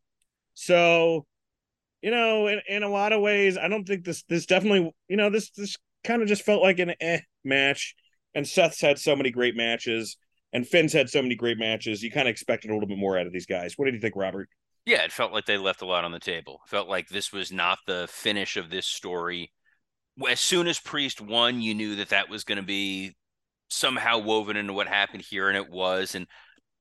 [SPEAKER 4] So, you know, in, in a lot of ways, I don't think this this definitely, you know, this this kind of just felt like an eh match. And Seth's had so many great matches, and Finn's had so many great matches. You kind of expected a little bit more out of these guys. What did you think, Robert?
[SPEAKER 5] Yeah, it felt like they left a lot on the table. Felt like this was not the finish of this story as soon as Priest won, you knew that that was going to be somehow woven into what happened here, and it was. And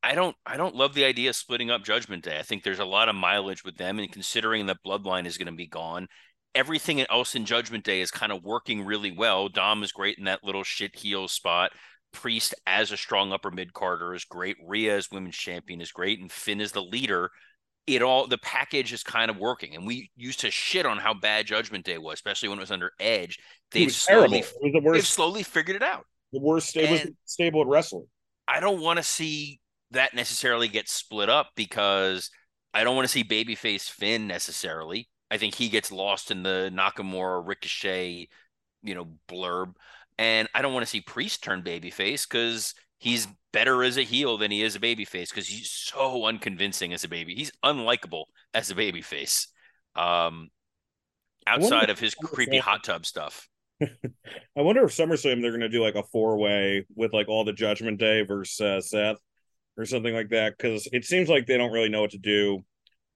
[SPEAKER 5] I don't, I don't love the idea of splitting up Judgment Day. I think there's a lot of mileage with them, and considering that Bloodline is going to be gone, everything else in Judgment Day is kind of working really well. Dom is great in that little shit heel spot. Priest as a strong upper mid carder is great. Rhea as women's champion is great, and Finn is the leader it all the package is kind of working. And we used to shit on how bad Judgment Day was, especially when it was under Edge. They've slowly, the they've slowly figured it out.
[SPEAKER 4] The worst stable, stable at wrestling.
[SPEAKER 5] I don't want to see that necessarily get split up because I don't want to see babyface Finn necessarily. I think he gets lost in the Nakamura Ricochet, you know, blurb. And I don't want to see Priest turn babyface because he's better as a heel than he is a babyface because he's so unconvincing as a baby. He's unlikable as a babyface. Um, outside of his creepy hot tub stuff.
[SPEAKER 4] I wonder if SummerSlam they're going to do like a four way with like all the Judgment Day versus uh, Seth or something like that because it seems like they don't really know what to do.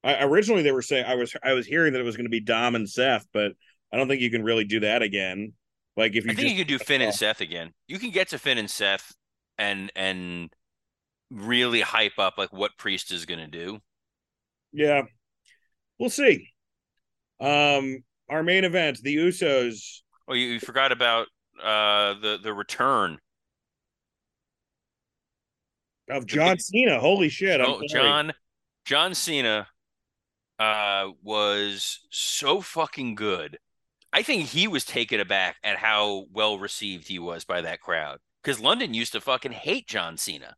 [SPEAKER 4] I, originally they were saying I was I was hearing that it was going to be Dom and Seth, but I don't think you can really do that again. Like if you
[SPEAKER 5] I think just, you can do Finn and Seth again. You can get to Finn and Seth and and really hype up like what Priest is going to do.
[SPEAKER 4] Yeah, we'll see. Um, our main event, the Usos.
[SPEAKER 5] Oh, you, you forgot about uh the the return
[SPEAKER 4] of John Cena. Holy shit!
[SPEAKER 5] Oh, John John Cena uh was so fucking good. I think he was taken aback at how well received he was by that crowd because London used to fucking hate John Cena,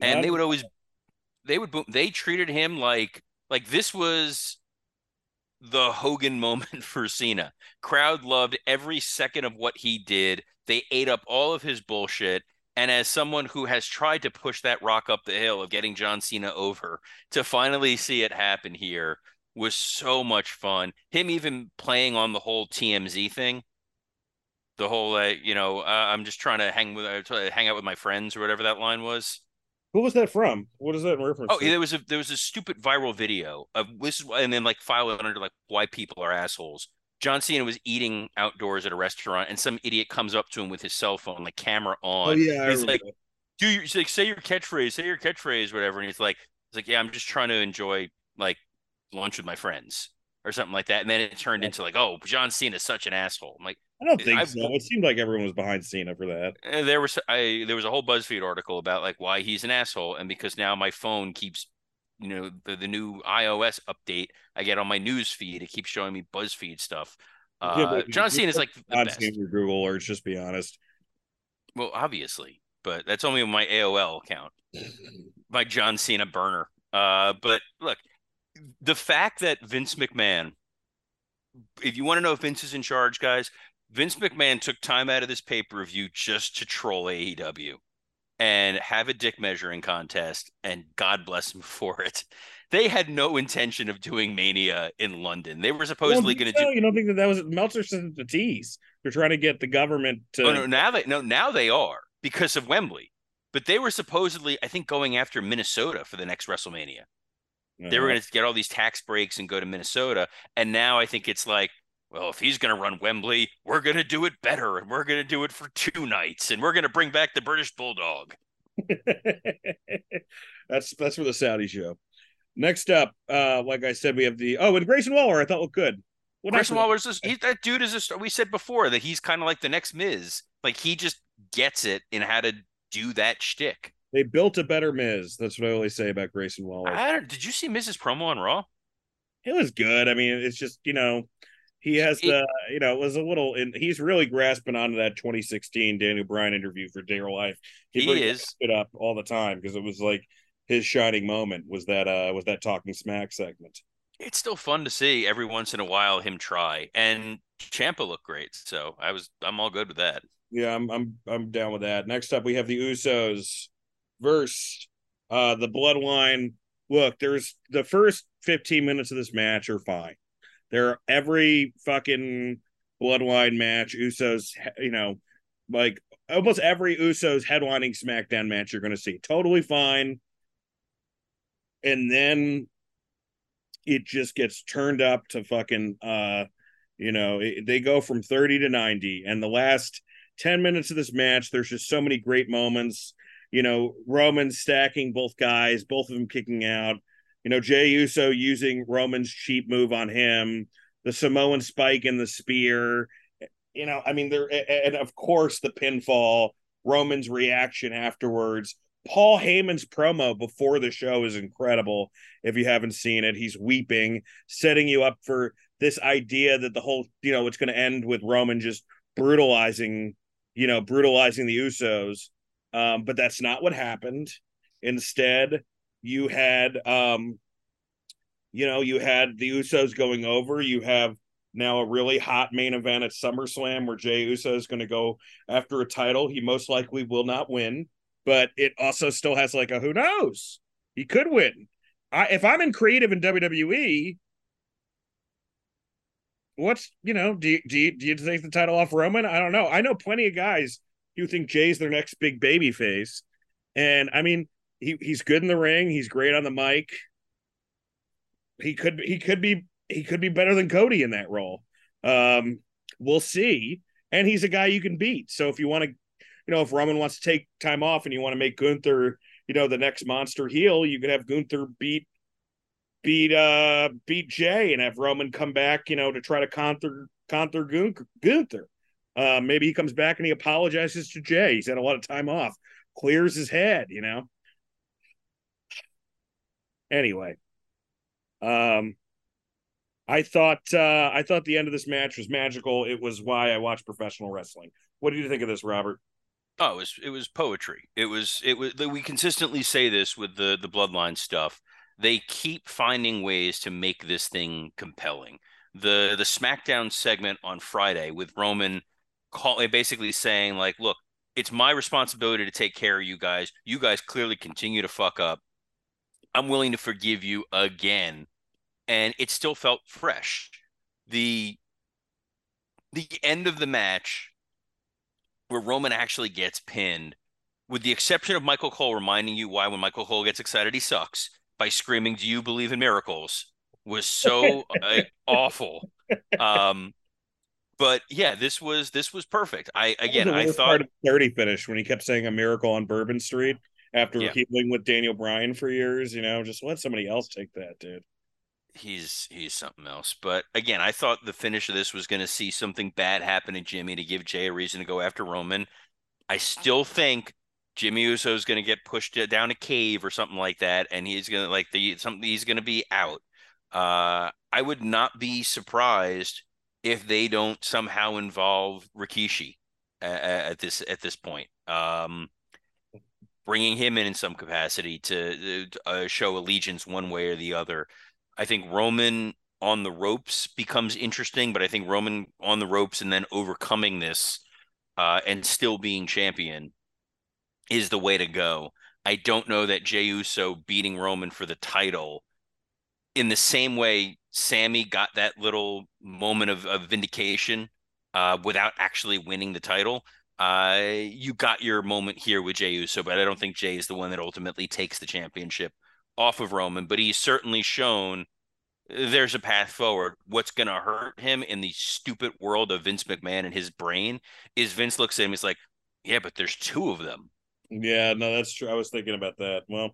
[SPEAKER 5] and they would always they would they treated him like like this was the Hogan moment for Cena. Crowd loved every second of what he did. They ate up all of his bullshit. And as someone who has tried to push that rock up the hill of getting John Cena over, to finally see it happen here was so much fun. Him even playing on the whole TMZ thing The whole, uh, you know, uh, I'm just trying to hang with, uh, hang out with my friends or whatever that line was.
[SPEAKER 4] Who was that from? What is that in reference?
[SPEAKER 5] Oh,
[SPEAKER 4] to?
[SPEAKER 5] there was a there was a stupid viral video of this, is, and then like file it under like why people are assholes. John Cena was eating outdoors at a restaurant, and some idiot comes up to him with his cell phone, like camera on.
[SPEAKER 4] Oh yeah, I
[SPEAKER 5] he's like, "Do you like say your catchphrase? Say your catchphrase, whatever." And he's like, "He's like, yeah, I'm just trying to enjoy like lunch with my friends or something like that." And then it turned into like, "Oh, John Cena's such an asshole." I'm like,
[SPEAKER 4] I don't think
[SPEAKER 5] I've-
[SPEAKER 4] so. It seemed like everyone was behind Cena for that.
[SPEAKER 5] eh, there was I there was a whole BuzzFeed article about like why he's an asshole, and because now my phone keeps. You know the, the new iOS update I get on my news feed. It keeps showing me BuzzFeed stuff. Uh,
[SPEAKER 4] but
[SPEAKER 5] John Cena is like the
[SPEAKER 4] I've
[SPEAKER 5] best.
[SPEAKER 4] Google or just be honest.
[SPEAKER 5] Well, obviously, but that's only my AOL account, my John Cena burner. Uh, but look, the fact that Vince McMahon, if you want to know if Vince is in charge, guys, Vince McMahon took time out of this pay per view just to troll AEW and have a dick measuring contest, and God bless him for it. They had no intention of doing Mania in London. They were supposedly
[SPEAKER 4] Well,
[SPEAKER 5] going to do
[SPEAKER 4] You don't think that that was Meltzer it's a tease? They're trying to get the government to.
[SPEAKER 5] Oh no, now they no now they are because of Wembley. But they were supposedly, I think, going after Minnesota for the next WrestleMania. They were
[SPEAKER 4] Uh,
[SPEAKER 5] going to get all these tax breaks and go to Minnesota. And now I think it's like, well, if he's going to run Wembley, we're going to do it better, and we're going to do it for two nights, and we're going to bring back the British Bulldog.
[SPEAKER 4] that's that's for the Saudi show. Next up, uh, like I said, we have the oh, and Grayson Waller. I thought looked good. What
[SPEAKER 5] Grayson
[SPEAKER 4] happened?
[SPEAKER 5] Waller's just, he, that dude is just. We said before that he's kind of like the next Miz. Like he just gets it in how to do that shtick.
[SPEAKER 4] They built a better Miz. That's what I always say about Grayson Waller.
[SPEAKER 5] I don't. Did you see Miz's promo on Raw?
[SPEAKER 4] It was good. I mean, it's just you know, he has the you know, it was a little, and he's really grasping onto that 2016 Daniel Bryan interview for Dear Life.
[SPEAKER 5] He
[SPEAKER 4] brings
[SPEAKER 5] is.
[SPEAKER 4] it up all the time because it was like his shining moment was that uh was that talking smack segment.
[SPEAKER 5] it's still fun to see every once in a while him try. And Champa looked great, so I was I'm all good with that.
[SPEAKER 4] Yeah, I'm I'm I'm down with that. Next up, we have the Usos versus uh the Bloodline. Look, there's the first 15 minutes of this match are fine. They're every fucking Bloodline match. Usos, you know, like almost every Usos headlining SmackDown match you're going to see. Totally fine. And then it just gets turned up to fucking uh you know, it, they go from 30 to 90 and the last 10 minutes of this match, there's just so many great moments. You know, Roman stacking both guys, both of them kicking out. You know, Jey Uso using Roman's cheap move on him, the Samoan spike and the spear. You know, I mean, there, and of course, the pinfall, Roman's reaction afterwards. Paul Heyman's promo before the show is incredible. If you haven't seen it, he's weeping, setting you up for this idea that the whole, you know, it's going to end with Roman just brutalizing, you know, brutalizing the Usos. Um, but that's not what happened. Instead, you had, um, you know, you had the Usos going over. You have now a really hot main event at SummerSlam where Jey Uso is going to go after a title. He most likely will not win, but it also still has like a who knows. He could win. I, if I'm in creative in WWE, what's you know do you, do you do you take the title off Roman? I don't know. I know plenty of guys who think Jey's their next big baby face, and I mean he he's good in the ring. He's great on the mic. He could he could be he could be better than Cody in that role. Um, we'll see. And he's a guy you can beat. So if you want to, you know, if Roman wants to take time off and you want to make Gunther, you know, the next monster heel, you could have Gunther beat beat uh beat Jay and have Roman come back, you know, to try to counter counter Gunther. Uh, maybe he comes back and he apologizes to Jey. He's had a lot of time off, clears his head, you know. Anyway, um, I thought uh, I thought the end of this match was magical. It was why I watch professional wrestling. What do you think of this, Robert?
[SPEAKER 5] Oh, it was it was poetry. It was it was we consistently say this with the the bloodline stuff. They keep finding ways to make this thing compelling. The the SmackDown segment on Friday with Roman call basically saying like, "Look, it's my responsibility to take care of you guys. You guys clearly continue to fuck up. I'm willing to forgive you again." And it still felt fresh. The the end of the match where Roman actually gets pinned, with the exception of Michael Cole reminding you why when Michael Cole gets excited he sucks by screaming, "Do you believe in miracles?" was so uh, awful. Um, but yeah, this was this was perfect. I again, I thought
[SPEAKER 4] thirty finish when he kept saying a miracle on Bourbon Street after
[SPEAKER 5] Yeah.
[SPEAKER 4] keeping with Daniel Bryan for years. You know, just let somebody else take that, dude.
[SPEAKER 5] he's he's something else. But again, I thought the finish of this was going to see something bad happen to Jimmy to give Jey a reason to go after Roman. I still think Jimmy Uso is going to get pushed down a cave or something like that, and he's going to like the something he's going to be out. Uh, I would not be surprised if they don't somehow involve Rikishi at, at this at this point. Um, bringing him in in some capacity to uh, show allegiance one way or the other. I think Roman on the ropes becomes interesting, but I think Roman on the ropes and then overcoming this uh, and still being champion is the way to go. I don't know that Jey Uso beating Roman for the title in the same way Sami got that little moment of, of vindication uh, without actually winning the title. Uh, you got your moment here with Jey Uso, but I don't think Jey is the one that ultimately takes the championship off of Roman. But he's certainly shown there's a path forward. What's going to hurt him in the stupid world of Vince McMahon and his brain is Vince looks at him, he's like, yeah, but there's two of them.
[SPEAKER 4] Yeah, no, that's true. I was thinking about that. Well,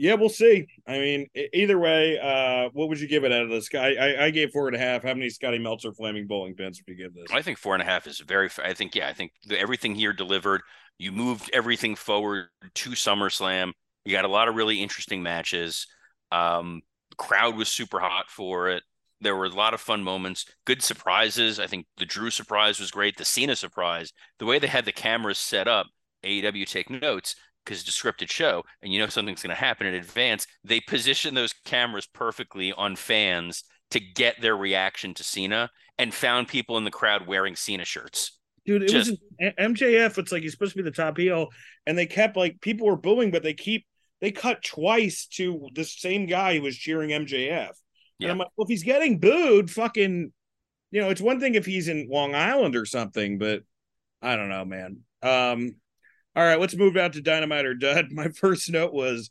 [SPEAKER 4] yeah, we'll see. I mean, either way, uh, what would you give it out of this guy? I, I gave four and a half. How many Scotty Meltzer flaming bowling pins would you give this?
[SPEAKER 5] I think four and a half is very. I think yeah. I think everything here delivered. You moved everything forward to SummerSlam. You got a lot of really interesting matches. Um, crowd was super hot for it. There were a lot of fun moments, good surprises. I think the Drew surprise was great. The Cena surprise, the way they had the cameras set up. AEW take notes because it's a scripted show, and you know something's going to happen in advance. They position those cameras perfectly on fans to get their reaction to Cena, and found people in the crowd wearing Cena shirts.
[SPEAKER 4] Dude, it
[SPEAKER 5] Just-
[SPEAKER 4] was MJF. It's like he's supposed to be the top heel, and they kept like people were booing, but they keep they cut twice to the same guy who was cheering MJF. And
[SPEAKER 5] Yeah.
[SPEAKER 4] I'm like, well, if he's getting booed, fucking, you know, it's one thing if he's in Long Island or something, but I don't know, man. Um, all right, let's move out to Dynamite or Dud. My first note was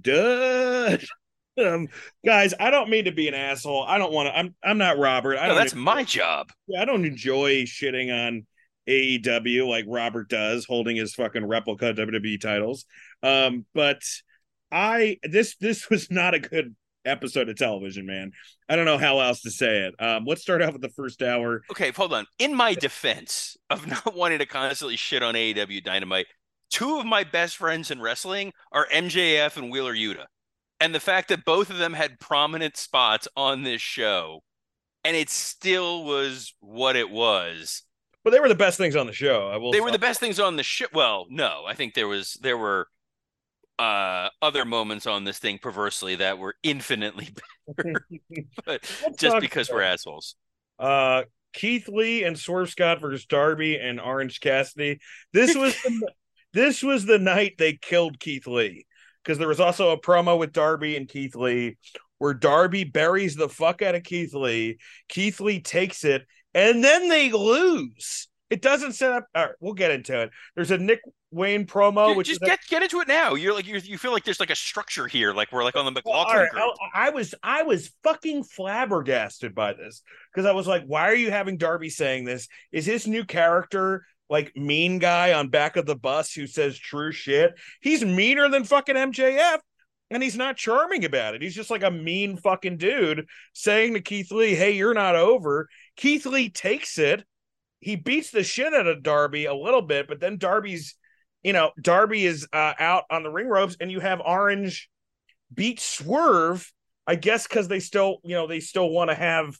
[SPEAKER 4] Dud. Um, guys, I don't mean to be an asshole. I don't want to. I'm I'm not Robert. I
[SPEAKER 5] No, that's my job.
[SPEAKER 4] yeah, I don't enjoy shitting on AEW like Robert does, holding his fucking replica WWE titles. Um, but I this this was not a good episode of television, man. I don't know how else to say it. Um, let's start off with the first hour.
[SPEAKER 5] Okay, hold on. In my defense of not wanting to constantly shit on AEW Dynamite, two of my best friends in wrestling are MJF and Wheeler Yuta. And the fact that both of them had prominent spots on this show and it still was what it was.
[SPEAKER 4] But they were the best things on the show. I will.
[SPEAKER 5] They were the best things on the show. Well, no, I think there was there were uh other moments on this thing perversely that were infinitely better. but
[SPEAKER 4] Let's
[SPEAKER 5] just because we're assholes.
[SPEAKER 4] uh Keith Lee and Swerve Scott versus Darby and Orange Cassidy. This was the, this was the night they killed Keith Lee because there was also a promo with Darby and Keith Lee where Darby buries the fuck out of Keith Lee. Keith Lee takes it and then they lose. It doesn't set up. All right, we'll get into it. There's a Nick Wayne promo,
[SPEAKER 5] Dude,
[SPEAKER 4] which
[SPEAKER 5] just
[SPEAKER 4] is
[SPEAKER 5] get get into it now. You're like you you feel like there's like a structure here, like we're like on the
[SPEAKER 4] Well,
[SPEAKER 5] McLaughlin
[SPEAKER 4] right,
[SPEAKER 5] group.
[SPEAKER 4] I, I was I was fucking flabbergasted by this because I was like, why are you having Darby saying this? Is his new character like mean guy on back of the bus who says true shit? He's meaner than fucking MJF, and he's not charming about it. He's just like a mean fucking dude saying to Keith Lee, "Hey, you're not over." Keith Lee takes it. He beats the shit out of Darby a little bit, but then Darby's, you know, Darby is uh, out on the ring ropes, and you have Orange beat Swerve, I guess because they still, you know, they still want to have,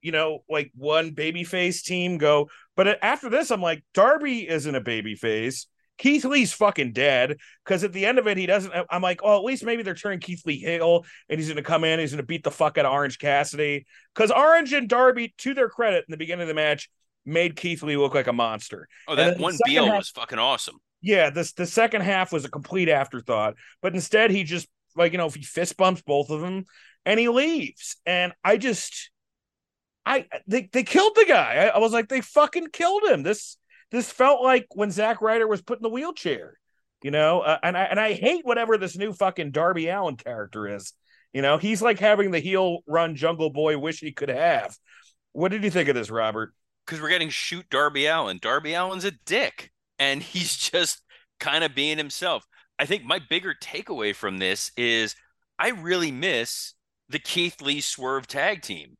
[SPEAKER 4] you know, like one babyface team go. But after this, I'm like, Darby isn't a baby babyface. Keith Lee's fucking dead because at the end of it, he doesn't. I'm like, oh, at least maybe they're turning Keith Lee heel and he's going to come in. He's going to beat the fuck out of Orange Cassidy because Orange and Darby, to their credit, in the beginning of the match, made Keith Lee look like a monster.
[SPEAKER 5] oh, that
[SPEAKER 4] one the
[SPEAKER 5] one
[SPEAKER 4] second
[SPEAKER 5] Beal
[SPEAKER 4] half-
[SPEAKER 5] was fucking awesome.
[SPEAKER 4] Yeah, this the second half was a complete afterthought, but instead he just like you know if he fist bumps both of them and he leaves, and I just, I they they killed the guy. I, I was like they fucking killed him. This this felt like when Zack Ryder was put in the wheelchair, you know. Uh, and I and I hate whatever this new fucking Darby Allin character is. You know, he's like having the heel run Jungle Boy wish he could have. What did you think of this, Robert?
[SPEAKER 5] Because we're getting shoot Darby Allin. Darby Allin's a dick, and he's just kind of being himself. I think my bigger takeaway from this is I really miss the Keith Lee Swerve tag team.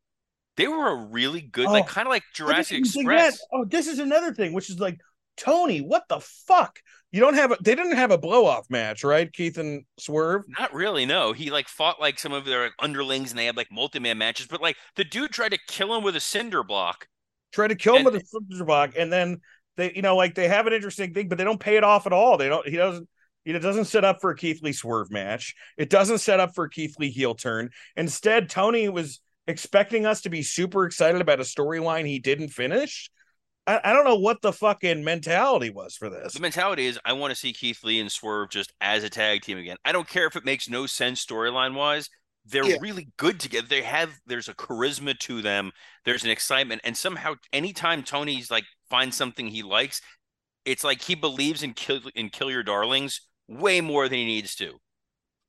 [SPEAKER 5] They were a really good, like
[SPEAKER 4] Oh,
[SPEAKER 5] kind of like Jurassic Express.
[SPEAKER 4] Oh, this is another thing, which is like Tony. What the fuck? You don't have a. They didn't have a blow off match, right? Keith and Swerve.
[SPEAKER 5] Not really, no. He like fought like some of their like, underlings and they had like multi-man matches, but like the dude tried to kill him with a cinder block.
[SPEAKER 4] Tried to kill him with a cinder block, and then they, you know, like they have an interesting thing, but they don't pay it off at all. They don't. He doesn't. You know, it doesn't set up for a Keith Lee Swerve match. It doesn't set up for a Keith Lee heel turn. Instead, Tony was expecting us to be super excited about a storyline he didn't finish. I, I don't know what the fucking mentality was for this.
[SPEAKER 5] The mentality is I want to see Keith Lee and Swerve just as a tag team again. I don't care if it makes no sense storyline wise. They're
[SPEAKER 4] Yeah.
[SPEAKER 5] really good together. They have there's a charisma to them. There's an excitement, and somehow anytime Tony's like finds something he likes, it's like he believes in kill in kill your darlings way more than he needs to.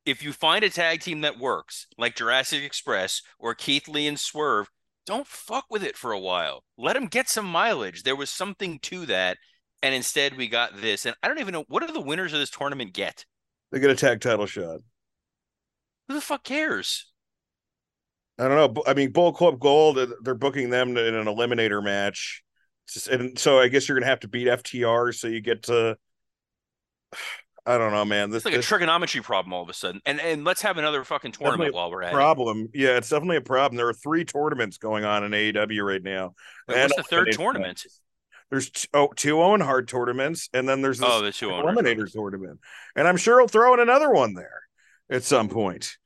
[SPEAKER 5] If you find a tag team that works, like Jurassic Express or Keith Lee and Swerve, don't fuck with it for a while. Let them get some mileage. There was something to that, and instead we got this. And I don't even know what do the winners of this tournament get.
[SPEAKER 4] They get a tag title shot.
[SPEAKER 5] Who the fuck cares?
[SPEAKER 4] I don't know. I mean, Bullet Club Gold, uh, they're booking them in an eliminator match. And so I guess you're going to have to beat FTR so you get to. I don't know, man. This,
[SPEAKER 5] It's like a trigonometry problem all of a sudden. And and let's have another fucking tournament while we're at it.
[SPEAKER 4] problem. Yeah, it's definitely a problem. There are three tournaments going on in AEW right now.
[SPEAKER 5] Wait,
[SPEAKER 4] And
[SPEAKER 5] what's the third tournament?
[SPEAKER 4] There's t- oh, two Owen Hart tournaments, and then there's this
[SPEAKER 5] Oh, the two
[SPEAKER 4] eliminator tournament. And I'm sure he'll throw in another one there at some point.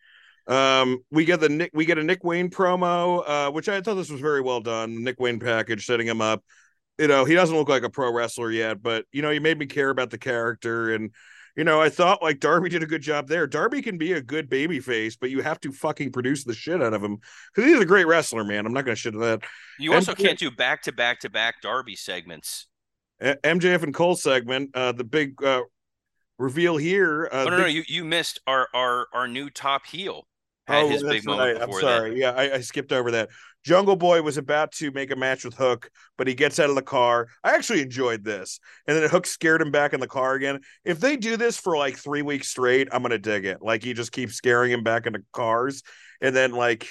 [SPEAKER 4] Um, we get the Nick, we get a Nick Wayne promo, uh, which I thought this was very well done. Nick Wayne package setting him up. You know, he doesn't look like a pro wrestler yet, but you know, he made me care about the character. And you know, I thought like Darby did a good job there. Darby can be a good baby face, but you have to fucking produce the shit out of him because he's a great wrestler, man. I'm not gonna shit on that.
[SPEAKER 5] You also can't do back to back to back Darby segments.
[SPEAKER 4] MJF and Cole segment, uh, the big uh reveal here. Uh,
[SPEAKER 5] oh no,
[SPEAKER 4] big-
[SPEAKER 5] no, you, you missed our our our new top heel. Had
[SPEAKER 4] Oh,
[SPEAKER 5] his
[SPEAKER 4] that's
[SPEAKER 5] big moment
[SPEAKER 4] right. I'm sorry.
[SPEAKER 5] that.
[SPEAKER 4] Yeah, I, I skipped over that. Jungle Boy was about to make a match with Hook, but he gets out of the car. I actually enjoyed this. And then Hook scared him back in the car again. If they do this for like three weeks straight, I'm gonna dig it. Like he just keeps scaring him back into cars, and then like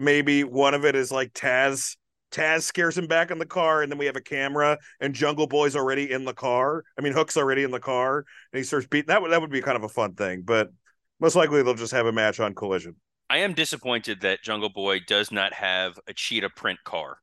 [SPEAKER 4] maybe one of it is like Taz. Taz scares him back in the car, and then we have a camera, and Jungle Boy's already in the car. I mean, Hook's already in the car, and he starts beating. That would that would be kind of a fun thing, but most likely they'll just have a match on Collision.
[SPEAKER 5] I am disappointed that Jungle Boy does not have a cheetah print car.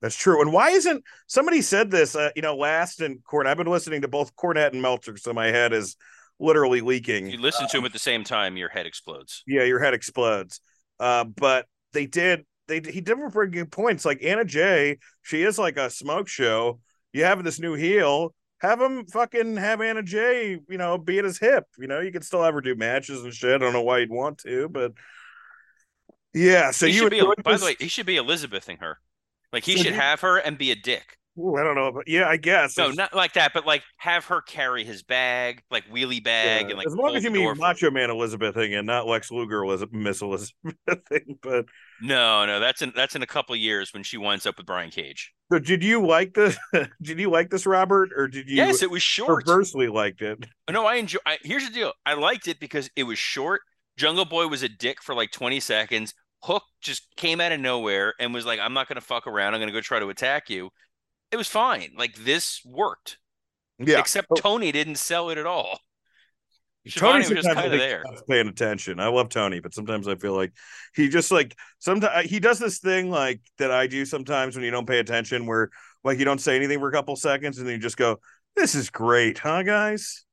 [SPEAKER 4] That's true. And why isn't somebody said this? Uh, you know, last and Corn. I've been listening to both Cornette and Meltzer, so my head is literally leaking.
[SPEAKER 5] If you listen to him at the same time, your head explodes.
[SPEAKER 4] yeah, your head explodes. Uh, but they did. They he did bring good points. Like Anna Jay, she is like a smoke show. You have this new heel. Have him fucking have Anna Jay, you know, be at his hip. You know, you could still have her do matches and shit. I don't know why you'd want to, but yeah. So
[SPEAKER 5] he
[SPEAKER 4] you
[SPEAKER 5] should be. By
[SPEAKER 4] this?
[SPEAKER 5] the way, he should be Elizabething her. Like he
[SPEAKER 4] So
[SPEAKER 5] should
[SPEAKER 4] you-
[SPEAKER 5] have her and be a dick.
[SPEAKER 4] Ooh, I don't know, but yeah, I guess.
[SPEAKER 5] No,
[SPEAKER 4] It's-
[SPEAKER 5] not like that, but like have her carry his bag, like wheelie bag,
[SPEAKER 4] Yeah,
[SPEAKER 5] and like
[SPEAKER 4] as long as you mean Macho Man Elizabeth thing and not Lex Luger Eliz- Miss Elizabeth thing. But
[SPEAKER 5] No, no, that's in that's in a couple years when she winds up with Brian Cage.
[SPEAKER 4] so did you like this? did you like this, Robert, or did you
[SPEAKER 5] yes, it was short.
[SPEAKER 4] perversely liked it?
[SPEAKER 5] No, I enjoy. I, here's the deal. I liked it because it was short. Jungle Boy was a dick for like 20 seconds. Hook just came out of nowhere and was like, "I'm not going to fuck around. I'm going to go try to attack you." It was fine. Like this worked.
[SPEAKER 4] Yeah,
[SPEAKER 5] Except
[SPEAKER 4] Oh.
[SPEAKER 5] Tony didn't sell it at all.
[SPEAKER 4] Tony
[SPEAKER 5] was just
[SPEAKER 4] sometimes
[SPEAKER 5] kind of there.
[SPEAKER 4] paying attention. I love Tony, but sometimes I feel like he just like sometimes he does this thing like that I do sometimes when you don't pay attention, where like you don't say anything for a couple seconds and then you just go, "This is great, huh, guys?"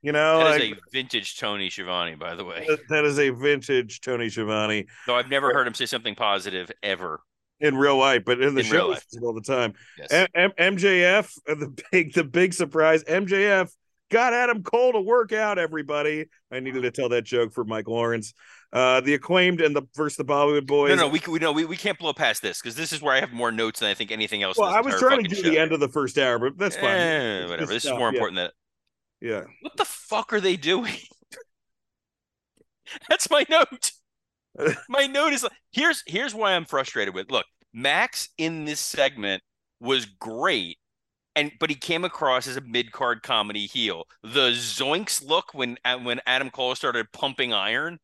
[SPEAKER 4] You know,
[SPEAKER 5] That
[SPEAKER 4] like,
[SPEAKER 5] is a vintage Tony Schiavone, by the way.
[SPEAKER 4] that- that is a vintage Tony Schiavone.
[SPEAKER 5] Though I've never heard him say something positive ever.
[SPEAKER 4] In real life, but in the
[SPEAKER 5] In
[SPEAKER 4] show all the time.
[SPEAKER 5] Yes.
[SPEAKER 4] M- M- MJF, uh, the big, the big surprise. MJF got Adam Cole to work out. Everybody, I needed to tell that joke for Mike Lawrence. Uh, the acclaimed and the versus the Bollywood boys.
[SPEAKER 5] No, no, we we no, we, we can't blow past this because this is where I have more notes than I think anything else.
[SPEAKER 4] Well, I was trying to do the end of the first hour, but that's fine.
[SPEAKER 5] Eh, whatever. This is
[SPEAKER 4] stuff,
[SPEAKER 5] more
[SPEAKER 4] yeah.
[SPEAKER 5] important than
[SPEAKER 4] Yeah.
[SPEAKER 5] what the fuck are they doing? That's my note. my note is here's here's why I'm frustrated with. Look, Max in this segment was great, and but he came across as a mid card comedy heel. The Zoinks look when when Adam Cole started pumping iron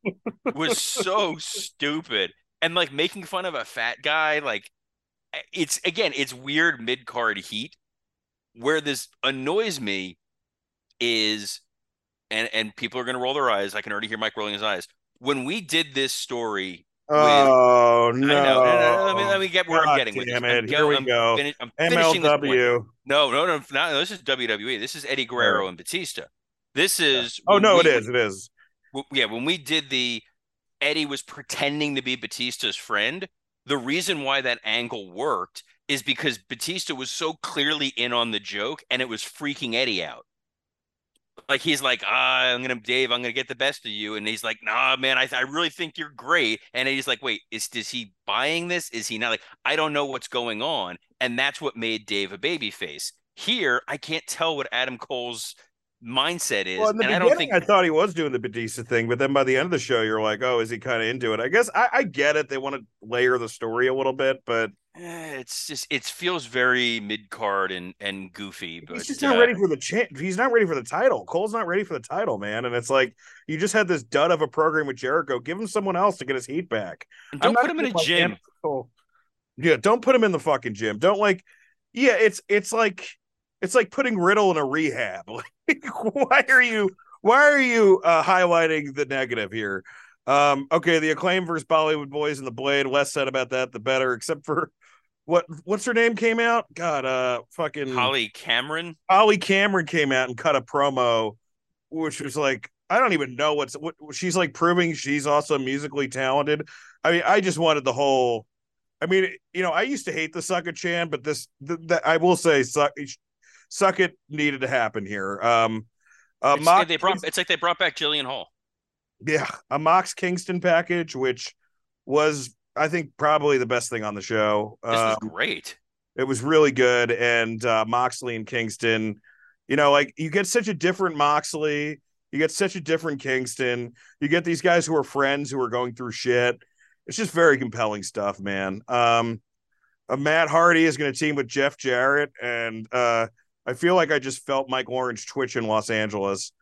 [SPEAKER 5] was so stupid, and like making fun of a fat guy. Like eh, it's again, it's weird mid card heat. Where this annoys me is and and people are to roll their eyes. I can already hear Mike rolling his eyes. When we did this story,
[SPEAKER 4] Oh no!
[SPEAKER 5] Know. no, no, uh, let me let me get where I'm getting with this. I'm
[SPEAKER 4] it.
[SPEAKER 5] go-
[SPEAKER 4] Here we
[SPEAKER 5] I'm
[SPEAKER 4] go.
[SPEAKER 5] fini- I'm finishing this point.
[SPEAKER 4] MLW.
[SPEAKER 5] No, no, no, no. This is WWE. This is Eddie Guerrero and Batista. This is.
[SPEAKER 4] Oh no,
[SPEAKER 5] we-
[SPEAKER 4] it is. It is.
[SPEAKER 5] yeah, when we did the Eddie was pretending to be Batista's friend, the reason why that angle worked is because Batista was so clearly in on the joke and it was freaking Eddie out. Like he's like, ah, I'm gonna Dave, I'm gonna get the best of you, and he's like, nah, man, I, I really think you're great, and he's like, wait, is is he buying this? Is he not like, I don't know what's going on, and that's what made Dave a babyface. Here, I can't tell what Adam Cole's mindset is,
[SPEAKER 4] Well, in the
[SPEAKER 5] and I don't think
[SPEAKER 4] I thought he was doing the Batista thing, but then by the end of the show, you're like, oh, is he kind of into it? I guess I, I get it. They want to layer the story a little bit, but
[SPEAKER 5] it's just it feels very mid card and and goofy. But
[SPEAKER 4] he's just not
[SPEAKER 5] uh,
[SPEAKER 4] ready for the champ. He's not ready for the title. Cole's not ready for the title, man. And it's like you just had this dud of a program with Jericho. Give him someone else to get his heat back.
[SPEAKER 5] and Don't put him in a gym.
[SPEAKER 4] Yeah, don't put him in the fucking gym. Don't like. Yeah, it's it's like it's like putting Riddle in a rehab. Like, why are you why are you uh, highlighting the negative here? Um, okay, the acclaim versus Bollywood Boys and the Blade. Less said about that, the better. Except for what what's her name came out? God, uh, fucking
[SPEAKER 5] Holly Cameron.
[SPEAKER 4] Holly Cameron came out and cut a promo, which was like, I don't even know what's what she's like proving she's also musically talented. I mean, I just wanted the whole. I mean, you know, I used to hate the Suck It Chan, but this, th- th- I will say, Suck, Suck It needed to happen here. Um, uh,
[SPEAKER 5] It's,
[SPEAKER 4] Mox,
[SPEAKER 5] they brought. It's like they brought back Jillian Hall.
[SPEAKER 4] yeah, a Mox Kingston package, which was, I think, probably the best thing on the show.
[SPEAKER 5] This was
[SPEAKER 4] Um,
[SPEAKER 5] great.
[SPEAKER 4] it was really good. And uh, Moxley and Kingston, you know, like you get such a different Moxley, you get such a different Kingston, you get these guys who are friends who are going through shit. It's just very compelling stuff, man. Um, uh, Matt Hardy is going to team with Jeff Jarrett, and uh, I feel like I just felt Mike Lawrence twitch in Los Angeles.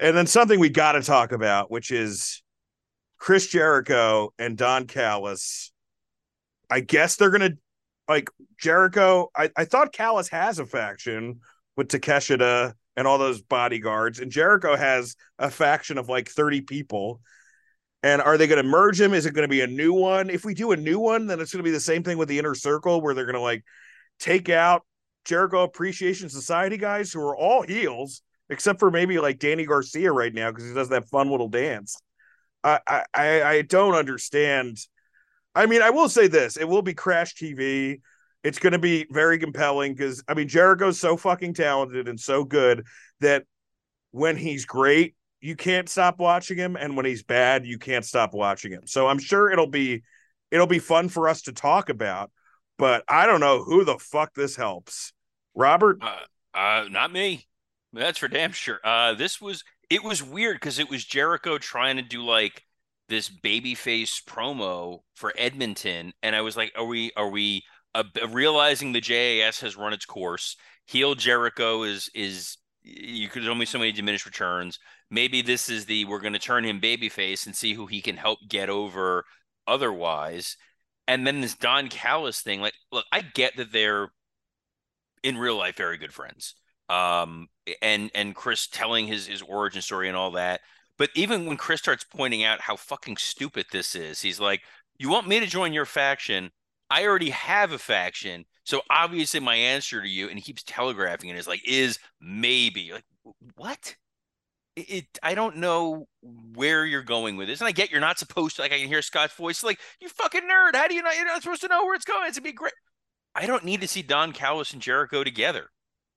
[SPEAKER 4] And then something we got to talk about, which is Chris Jericho and Don Callis. I guess they're to like Jericho. I, I thought Callis has a faction with Takeshita and all those bodyguards, and Jericho has a faction of like 30 people. And are they going to merge him? Is it going to be a new one? If we do a new one, then it's going to be the same thing with the inner circle where they're going to like take out Jericho Appreciation Society guys who are all heels, except for maybe like Danny Garcia right now because he does that fun little dance. I, I I don't understand. I mean, I will say this: it will be Crash TV. It's going to be very compelling because I mean, Jericho's so fucking talented and so good that when he's great, you can't stop watching him, and when he's bad, you can't stop watching him. So I'm sure it'll be it'll be fun for us to talk about. But I don't know who the fuck this helps. Robert,
[SPEAKER 5] Uh, uh, not me. That's for damn sure. Uh, this was it was weird because it was Jericho trying to do like this babyface promo for Edmonton, and I was like, are we are we uh, realizing the JAS has run its course? Heel Jericho is is you could only so many diminished returns. Maybe this is the we're going to turn him babyface and see who he can help get over otherwise. And then this Don Callis thing, like, look, I get that they're in real life very good friends. Um, and and Chris telling his his origin story and all that. But even when Chris starts pointing out how fucking stupid this is, he's like, "You want me to join your faction? I already have a faction, so obviously my answer to you." And he keeps telegraphing it is like, "Is maybe like what?" It, I don't know where you're going with this, and I get you're not supposed to. Like I can hear Scott's voice, like, "You fucking nerd! How do you not? You're not supposed to know where it's going. It's gonna be great." I don't need to see Don Callis and Jericho together.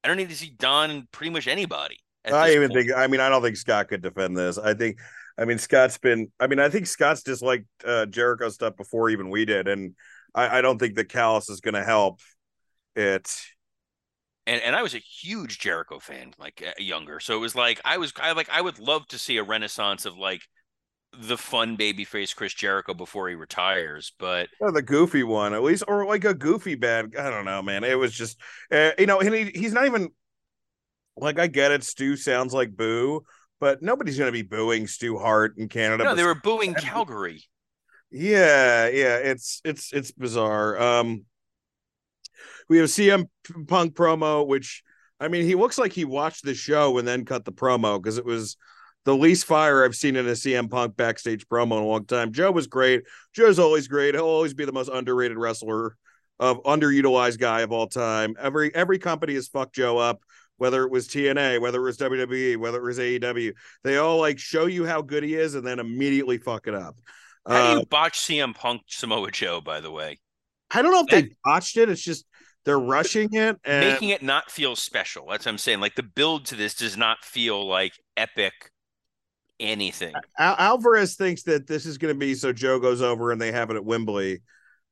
[SPEAKER 5] I don't need to see Don and pretty much anybody.
[SPEAKER 4] I even
[SPEAKER 5] point.
[SPEAKER 4] think. I mean, I don't think Scott could defend this. I think I mean, Scott's been. I mean, I think Scott's disliked uh, Jericho stuff before even we did, and I, I don't think the Callis is going to help it.
[SPEAKER 5] and and I was a huge Jericho fan, like uh, younger. So it was like I was I like I would love to see a renaissance of like the fun babyface Chris Jericho before he retires. But
[SPEAKER 4] Or the goofy one, at least, or like a goofy bad. I don't know, man. It was just, uh, you know, and he, he's not even like I get it. Stu sounds like boo, but nobody's going to be booing Stu Hart in Canada.
[SPEAKER 5] no, they were booing Calgary.
[SPEAKER 4] Yeah, yeah, it's it's it's bizarre. Um we have CM Punk promo, which I mean, he looks like he watched the show and then cut the promo because it was the least fire I've seen in a CM Punk backstage promo in a long time. Joe was great. Joe's always great. He'll always be the most underrated wrestler of underutilized guy of all time. Every every company has fucked Joe up, whether it was TNA, whether it was WWE, whether it was AEW. They all like show you how good he is and then immediately fuck it up.
[SPEAKER 5] How do
[SPEAKER 4] Uh,
[SPEAKER 5] you botch CM Punk Samoa Joe? By the way,
[SPEAKER 4] I don't know if they botched it. It's just they're rushing it and
[SPEAKER 5] making it not feel special. That's what I'm saying. Like the build to this does not feel like epic anything.
[SPEAKER 4] Al- Alvarez thinks that this is going to be so Joe goes over and they have it at Wembley,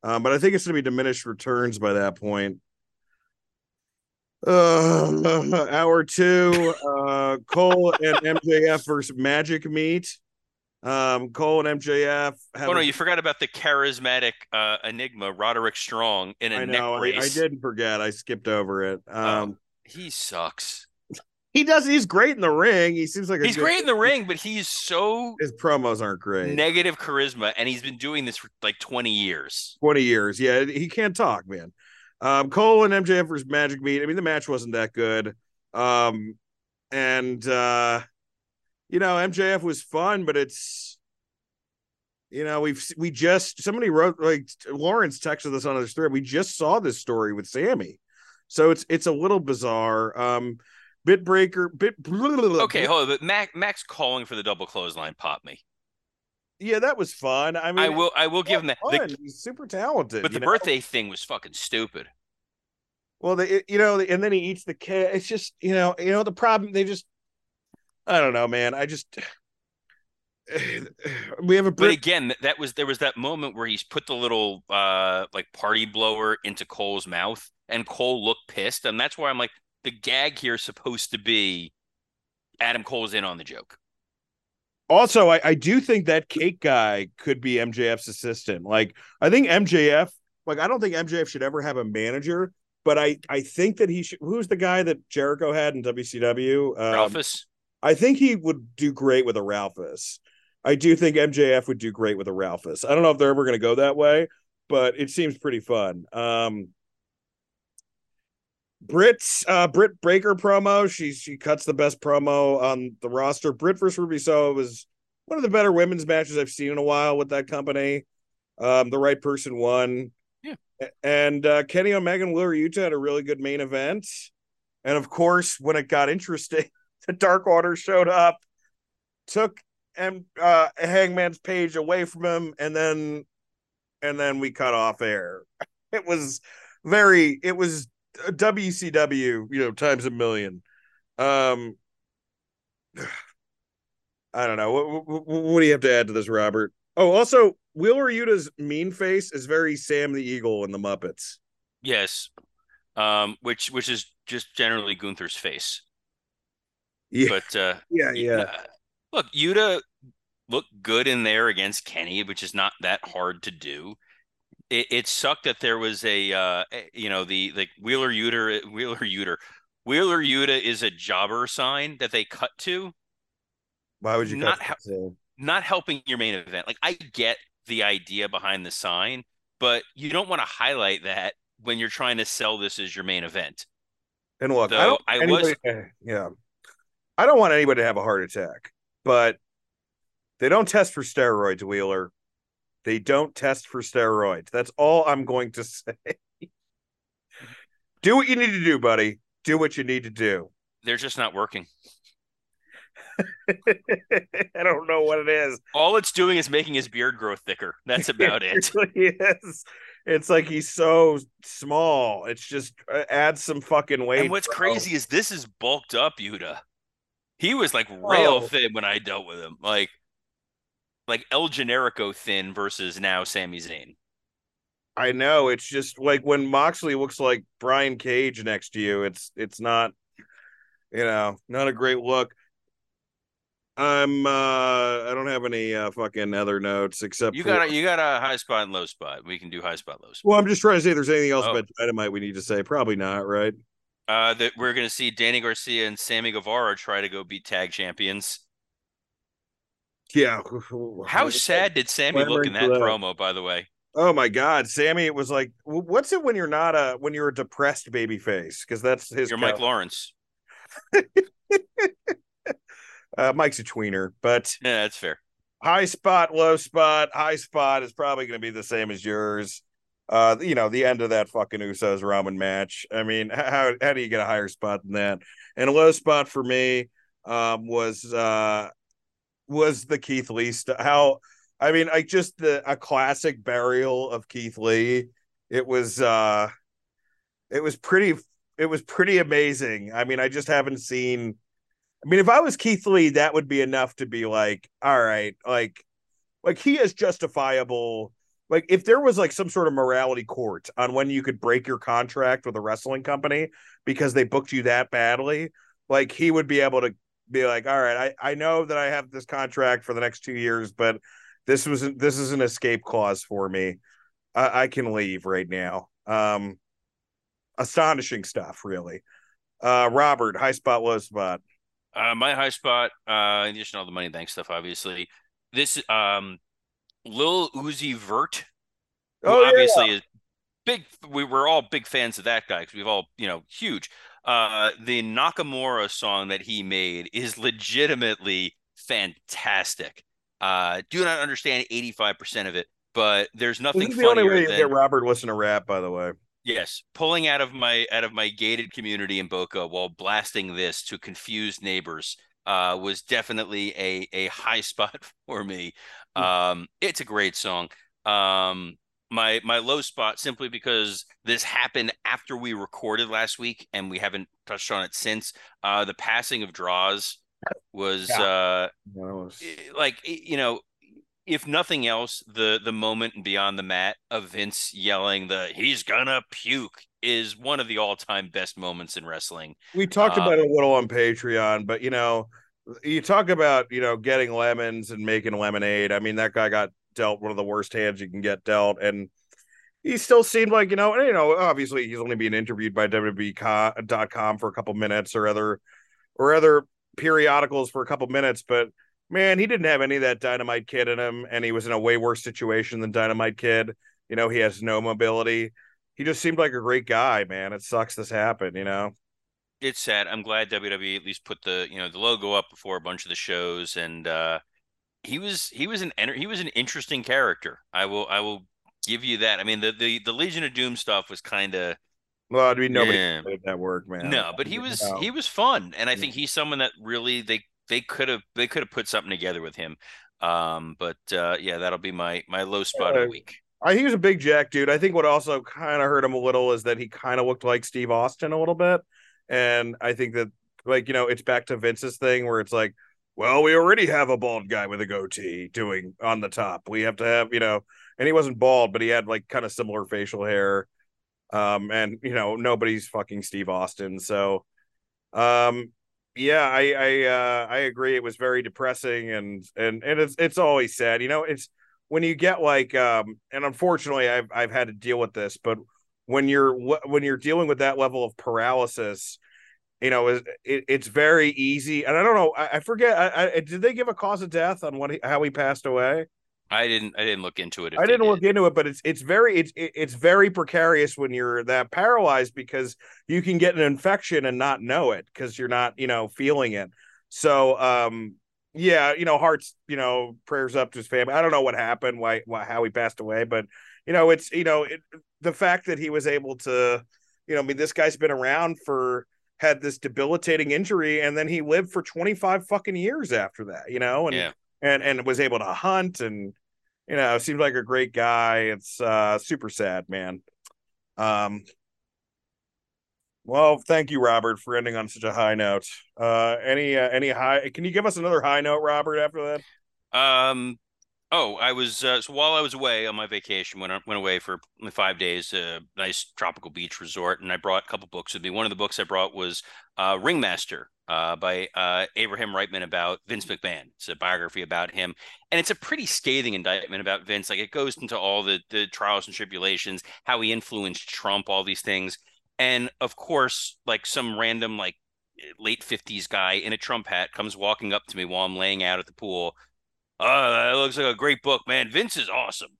[SPEAKER 4] um, but I think it's going to be diminished returns by that point. Uh, hour two, uh, Cole and MJF versus Magic meet. Um, Cole and MJF. Have
[SPEAKER 5] Oh no,
[SPEAKER 4] a-
[SPEAKER 5] you forgot about the charismatic uh, enigma Roderick Strong in a
[SPEAKER 4] I
[SPEAKER 5] neck
[SPEAKER 4] know. I,
[SPEAKER 5] brace.
[SPEAKER 4] I didn't forget. I skipped over it. Um,
[SPEAKER 5] He sucks.
[SPEAKER 4] He does. He's great in the ring. He seems like a
[SPEAKER 5] He's
[SPEAKER 4] good-
[SPEAKER 5] great in the ring, but he's so
[SPEAKER 4] His promos aren't great.
[SPEAKER 5] negative charisma, and he's been doing this for like 20 years.
[SPEAKER 4] 20 years. Yeah, he can't talk, man. Um, Cole and MJF versus Magic Meet. I mean, the match wasn't that good. Um, and uh, you know, MJF was fun, but it's you know, we've we just somebody wrote like Lawrence texted us on his thread. We just saw this story with Sammy. So it's it's a little bizarre. Um bit breaker, bit
[SPEAKER 5] Okay, hold on, but Mac, Max calling for the double clothesline popped me.
[SPEAKER 4] Yeah, that was fun. I mean,
[SPEAKER 5] I will, I will give him that. The-.
[SPEAKER 4] He's super talented.
[SPEAKER 5] but the
[SPEAKER 4] know?
[SPEAKER 5] birthday thing was fucking stupid.
[SPEAKER 4] Well, they, you know, and then he eats the cat. It's just, you know, you know, the problem. They just, I don't know, man. I just, we have a
[SPEAKER 5] But again, that was there was that moment where he's put the little uh like party blower into Cole's mouth, and Cole looked pissed, and that's why I'm like, the gag here is supposed to be Adam Cole's in on the joke.
[SPEAKER 4] Also, I, I do think that cake guy could be MJF's assistant. Like, I think MJF, like, I don't think MJF should ever have a manager, but I, I think that he should. Who's the guy that Jericho had in WCW? Um,
[SPEAKER 5] Ralphus,
[SPEAKER 4] I think he would do great with a Ralphus. I do think MJF would do great with a Ralphus. I don't know if they're ever going to go that way, but it seems pretty fun. Um, Britt's uh, Britt Baker promo. She she cuts the best promo on the roster. Brit versus Ruby Soho was one of the better women's matches I've seen in a while with that company. Um, the right person won.
[SPEAKER 5] Yeah.
[SPEAKER 4] And uh, Kenny Omega and Wheeler Yuta had a really good main event. And of course, when it got interesting, the Dark Order showed up, took and uh Hangman's Page away from him, and then and then we cut off air. It was very it was WCW, you know, times a million. Um I don't know. What, what, what do you have to add to this, Robert? Oh, also, Wheeler Yuta's mean face is very Sam the Eagle in the Muppets.
[SPEAKER 5] yes, um, which which is just generally Gunther's face.
[SPEAKER 4] Yeah,
[SPEAKER 5] But uh,
[SPEAKER 4] yeah, yeah.
[SPEAKER 5] uh, look, Yuta looked good in there against Kenny, which is not that hard to do. It, it sucked that there was a uh, you know the like Wheeler Yuta Wheeler Yuta Wheeler Yuta is a jobber sign that they cut to.
[SPEAKER 4] Why would you
[SPEAKER 5] not
[SPEAKER 4] cut
[SPEAKER 5] not helping your main event. Like I get the idea behind the sign, but you don't want to highlight that when you're trying to sell this as your main event.
[SPEAKER 4] And look, I
[SPEAKER 5] Though
[SPEAKER 4] don't.
[SPEAKER 5] I
[SPEAKER 4] anybody, yeah, I don't want anybody to have a heart attack, but they don't test for steroids, Wheeler. They don't test for steroids. That's all I'm going to say. do what you need to do, buddy. Do what you need to do.
[SPEAKER 5] They're just not working.
[SPEAKER 4] I don't know what it is.
[SPEAKER 5] All it's doing is making his beard grow thicker. That's about it.
[SPEAKER 4] really is. It's like he's so small. It's just uh, add some fucking weight.
[SPEAKER 5] And what's
[SPEAKER 4] bro.
[SPEAKER 5] crazy is this is bulked up Yuta. He was like real
[SPEAKER 4] Oh.
[SPEAKER 5] thin when I dealt with him. Like like El Generico thin versus now Sami Zayn.
[SPEAKER 4] I know it's just like when Moxley looks like Brian Cage next to you. It's it's not, you know, not a great look. I'm uh I don't have any uh fucking other notes except
[SPEAKER 5] You
[SPEAKER 4] for,
[SPEAKER 5] got a, you got a high spot and low spot. We can do high spot, low spot.
[SPEAKER 4] well, I'm just trying to see if there's anything else
[SPEAKER 5] Oh.
[SPEAKER 4] about Dynamite we need to say. Probably not, right?
[SPEAKER 5] Uh, that we're gonna see Danny Garcia and Sammy Guevara try to go beat tag champions.
[SPEAKER 4] Yeah.
[SPEAKER 5] How sad did Sammy look in that
[SPEAKER 4] that.
[SPEAKER 5] promo? By the way,
[SPEAKER 4] Oh my God, Sammy! It was like, what's it when you're not a when you're a depressed baby face? Because that's his.
[SPEAKER 5] you're Mike Lawrence.
[SPEAKER 4] Uh, Mike's a tweener, but
[SPEAKER 5] Yeah, that's fair.
[SPEAKER 4] high spot, low spot. High spot is probably going to be the same as yours. Uh, you know, the end of that fucking Usos Roman match. I mean, how how do you get a higher spot than that? And a low spot for me um, was uh, was the Keith Lee st- how I mean, like just the a classic burial of Keith Lee. It was uh, it was pretty it was pretty amazing. I mean, I just haven't seen. I mean, if I was Keith Lee, that would be enough to be like, all right, like, like he is justifiable. Like, if there was like some sort of morality court on when you could break your contract with a wrestling company because they booked you that badly, like he would be able to be like, all right, I I know that I have this contract for the next two years, but this was this is an escape clause for me. I, I can leave right now. Um, astonishing stuff, really. Uh, Robert, high spot, low spot.
[SPEAKER 5] Uh, my high spot, uh, in addition to all the money bank stuff, obviously, this um, Lil Uzi Vert, who
[SPEAKER 4] Oh, yeah.
[SPEAKER 5] obviously is big. We were all big fans of that guy because we've all, you know, huge. Uh, the Nakamura song that he made is legitimately fantastic. Uh, do not understand 85% of it, but there's nothing
[SPEAKER 4] This is the only way
[SPEAKER 5] than
[SPEAKER 4] get Robert listen to rap, by the way.
[SPEAKER 5] Yes, pulling out of my out of my gated community in Boca while blasting this to confused neighbors uh, was definitely a a high spot for me. Um, it's a great song. Um, my my low spot simply because this happened after we recorded last week and we haven't touched on it since. Uh, the passing of Droz was uh, i- like you know if nothing else the the moment and beyond the mat of vince yelling the he's gonna puke is one of the all-time best moments in wrestling
[SPEAKER 4] We talked
[SPEAKER 5] Uh,
[SPEAKER 4] about it a little on Patreon, but you know, you talk about you know getting lemons and making lemonade. I mean, that guy got dealt one of the worst hands you can get dealt, and he still seemed like you know, and, you know, obviously he's only being interviewed by WWE.com for a couple minutes or other or other periodicals for a couple minutes, but man, he didn't have any of that Dynamite Kid in him, and he was in a way worse situation than Dynamite Kid. You know, he has no mobility. He just seemed like a great guy, man. It sucks this happened, you know.
[SPEAKER 5] it's sad i'm glad wwe at least put the you know the logo up before a bunch of the shows and uh he was he was an he was an interesting character i will i will give you that i mean the the, the legion of doom stuff was kind of
[SPEAKER 4] Well, I mean, nobody
[SPEAKER 5] Yeah.
[SPEAKER 4] that work, man.
[SPEAKER 5] No, but he was
[SPEAKER 4] No.
[SPEAKER 5] he was fun, and I think he's someone that really they they could have they could have put something together with him. Um, but uh, yeah, that'll be my my low spot of the week.
[SPEAKER 4] I, he was a big jack dude. I think what also kind of hurt him a little is that he kind of looked like Steve Austin a little bit, and I think that like you know it's back to Vince's thing where it's like, well, we already have a bald guy with a goatee doing on the top. We have to have you know, and he wasn't bald, but he had like kind of similar facial hair, um, and you know nobody's fucking Steve Austin, so, um. Yeah, I I uh I agree. It was very depressing and and and it's it's always sad. You know, it's when you get like um and unfortunately I've I've had to deal with this, but when you're when you're dealing with that level of paralysis, you know, it, it's very easy. And I don't know, I, I forget. I, I did they give a cause of death on what he, how he passed away?
[SPEAKER 5] I didn't I didn't look into it.
[SPEAKER 4] I didn't
[SPEAKER 5] did.
[SPEAKER 4] look into it, but it's it's very it's it's very precarious when you're that paralyzed because you can get an infection and not know it because you're not you know feeling it. So um yeah, you know hearts you know prayers up to his family. I don't know what happened, why, why how he passed away, but you know it's you know it, the fact that he was able to you know I mean this guy's been around for had this debilitating injury and then he lived for 25 fucking years after that, you know, and
[SPEAKER 5] Yeah.
[SPEAKER 4] and and was able to hunt and you know seems like a great guy. It's uh super sad man. Um well thank you robert for ending on such a high note. Uh any uh, any high can you give us another high note robert after that?
[SPEAKER 5] Um, Oh, I was uh, so while I was away on my vacation, went went away for five days, a nice tropical beach resort, and I brought a couple books with me. One of the books I brought was uh, Ringmaster uh, by uh, Abraham Riesman about Vince McMahon. It's a biography about him, and it's a pretty scathing indictment about Vince. Like it goes into all the the trials and tribulations, how he influenced Trump, all these things, and of course, like some random like late fifties guy in a Trump hat comes walking up to me while I'm laying out at the pool Oh, that looks like a great book, man. Vince is awesome.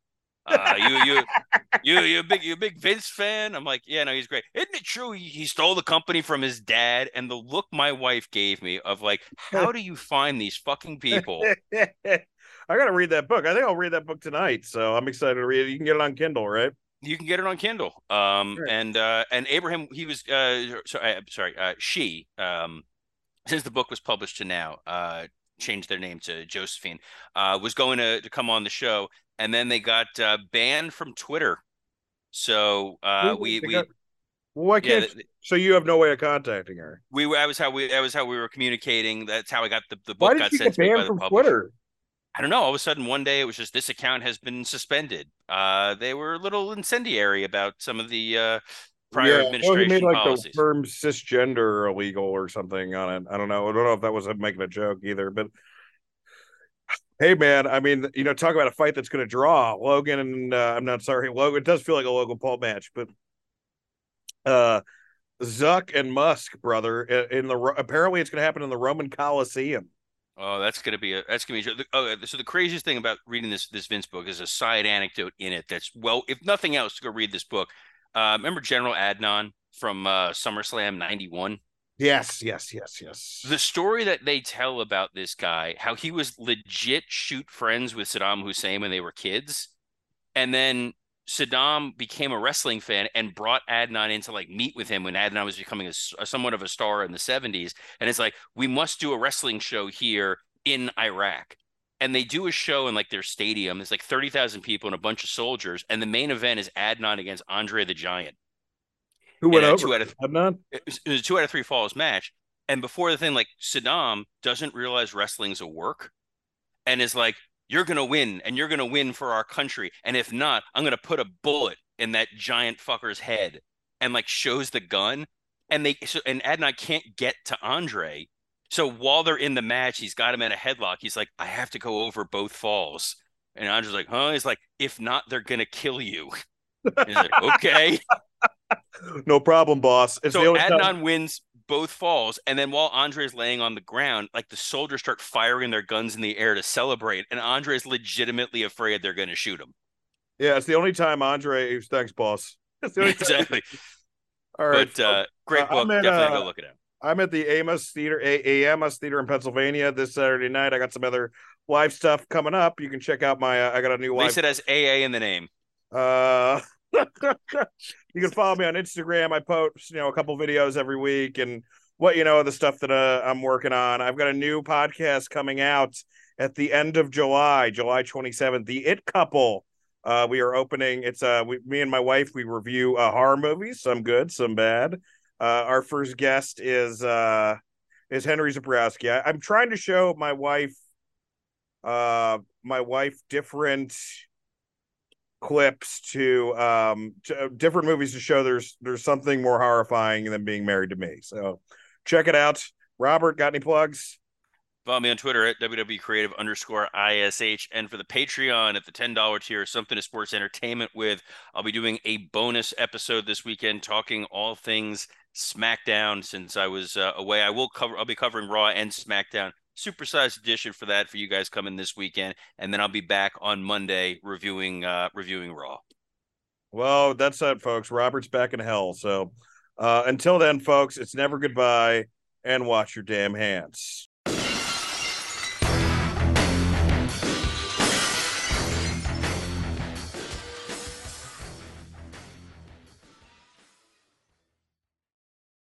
[SPEAKER 5] Uh, you you you you a big you big Vince fan? I'm like, yeah, no, he's great. Isn't it true he, he stole the company from his dad? And the look my wife gave me of like, how do you find these fucking people?
[SPEAKER 4] I gotta read that book. I think I'll read that book tonight. So I'm excited to read it. You can get it on Kindle, right?
[SPEAKER 5] You can get it on Kindle. Um, right. and uh, and Abraham, he was uh, sorry, sorry, uh, she um, since the book was published to now, uh, changed their name to Josephine, uh, was going to, to come on the show, and then they got uh, banned from Twitter. So uh, we we.
[SPEAKER 4] Got, why can't? Yeah, so you have no way of contacting her.
[SPEAKER 5] We that was how we that was how we were communicating. That's how I got the the book. Why did
[SPEAKER 4] got sent get banned from Twitter?
[SPEAKER 5] I don't know. All of a sudden, one day it was just this account has been suspended. Uh, they were a little incendiary about some of the uh, prior yeah, administration well, made like policies.
[SPEAKER 4] the term cisgender illegal or something on it. I don't know. I don't know if that was making a joke either, but hey, man, I mean, you know, talk about a fight that's going to draw Logan and uh, I'm not sorry, Logan. It does feel like a Logan Paul match, but uh, Zuck and Musk, brother, in the apparently it's going to happen in the Roman Coliseum.
[SPEAKER 5] Oh, that's gonna be a that's gonna be. Oh, so the craziest thing about reading this this Vince book is a side anecdote in it. That's well, if nothing else, to go read this book. Uh, remember General Adnan from uh, SummerSlam '91?
[SPEAKER 4] Yes, yes, yes, yes.
[SPEAKER 5] The story that they tell about this guy, how he was legit shoot friends with Saddam Hussein when they were kids, and then Saddam became a wrestling fan and brought Adnan in to like meet with him when Adnan was becoming a, a, somewhat of a star in the 70s. And it's like, we must do a wrestling show here in Iraq and they do a show in like their stadium. There's like 30,000 people and a bunch of soldiers. And the main event is Adnan against Andre the Giant.
[SPEAKER 4] Who went over? Two
[SPEAKER 5] out of, Adnan? It was, it was a two out of three falls match. And before the thing, like Saddam doesn't realize wrestling's a work and is like, you're going to win and you're going to win for our country. And if not, I'm going to put a bullet in that giant fucker's head and like shows the gun. And they, so, and Adnan can't get to Andre so while they're in the match, he's got him in a headlock. He's like, I have to go over both falls. And Andre's like, huh? He's like, if not, they're gonna kill you. he's like, okay.
[SPEAKER 4] no problem, boss.
[SPEAKER 5] It's so Adnan time- wins both falls, and then while Andre is laying on the ground, like the soldiers start firing their guns in the air to celebrate, and Andre is legitimately afraid they're gonna shoot him.
[SPEAKER 4] Yeah, it's the only time Andre. Thanks, boss.
[SPEAKER 5] exactly. All right, but uh, great uh, book. At, Definitely uh, go look it.
[SPEAKER 4] I'm at the Amos Theater, A- Amos Theater in Pennsylvania this Saturday night. I got some other live stuff coming up. You can check out my. Uh, I got a new.
[SPEAKER 5] At least it has AA in the name.
[SPEAKER 4] Uh, you can follow me on Instagram. I post, you know, a couple videos every week and what you know the stuff that uh, I'm working on. I've got a new podcast coming out at the end of July, July 27th. The It Couple. Uh, we are opening. It's uh, we, me and my wife. We review uh, horror movies, some good, some bad. Uh, our first guest is uh, is Henry Zebrowski. I, am trying to show my wife, uh, my wife different clips to um to, uh, different movies to show there's there's something more horrifying than being married to me. So check it out. Robert, got any plugs?
[SPEAKER 5] Follow me on Twitter at WW Creative underscore ISH. And for the Patreon at the $10 tier, something to sports entertainment with. I'll be doing a bonus episode this weekend talking all things SmackDown since I was uh, away. I will cover. I'll be covering Raw and SmackDown. Supersized edition for that for you guys coming this weekend, and then I'll be back on Monday reviewing uh, reviewing Raw.
[SPEAKER 4] Well, that's it, folks. Robert's back in hell. So uh, until then, folks, it's never goodbye, and wash your damn hands.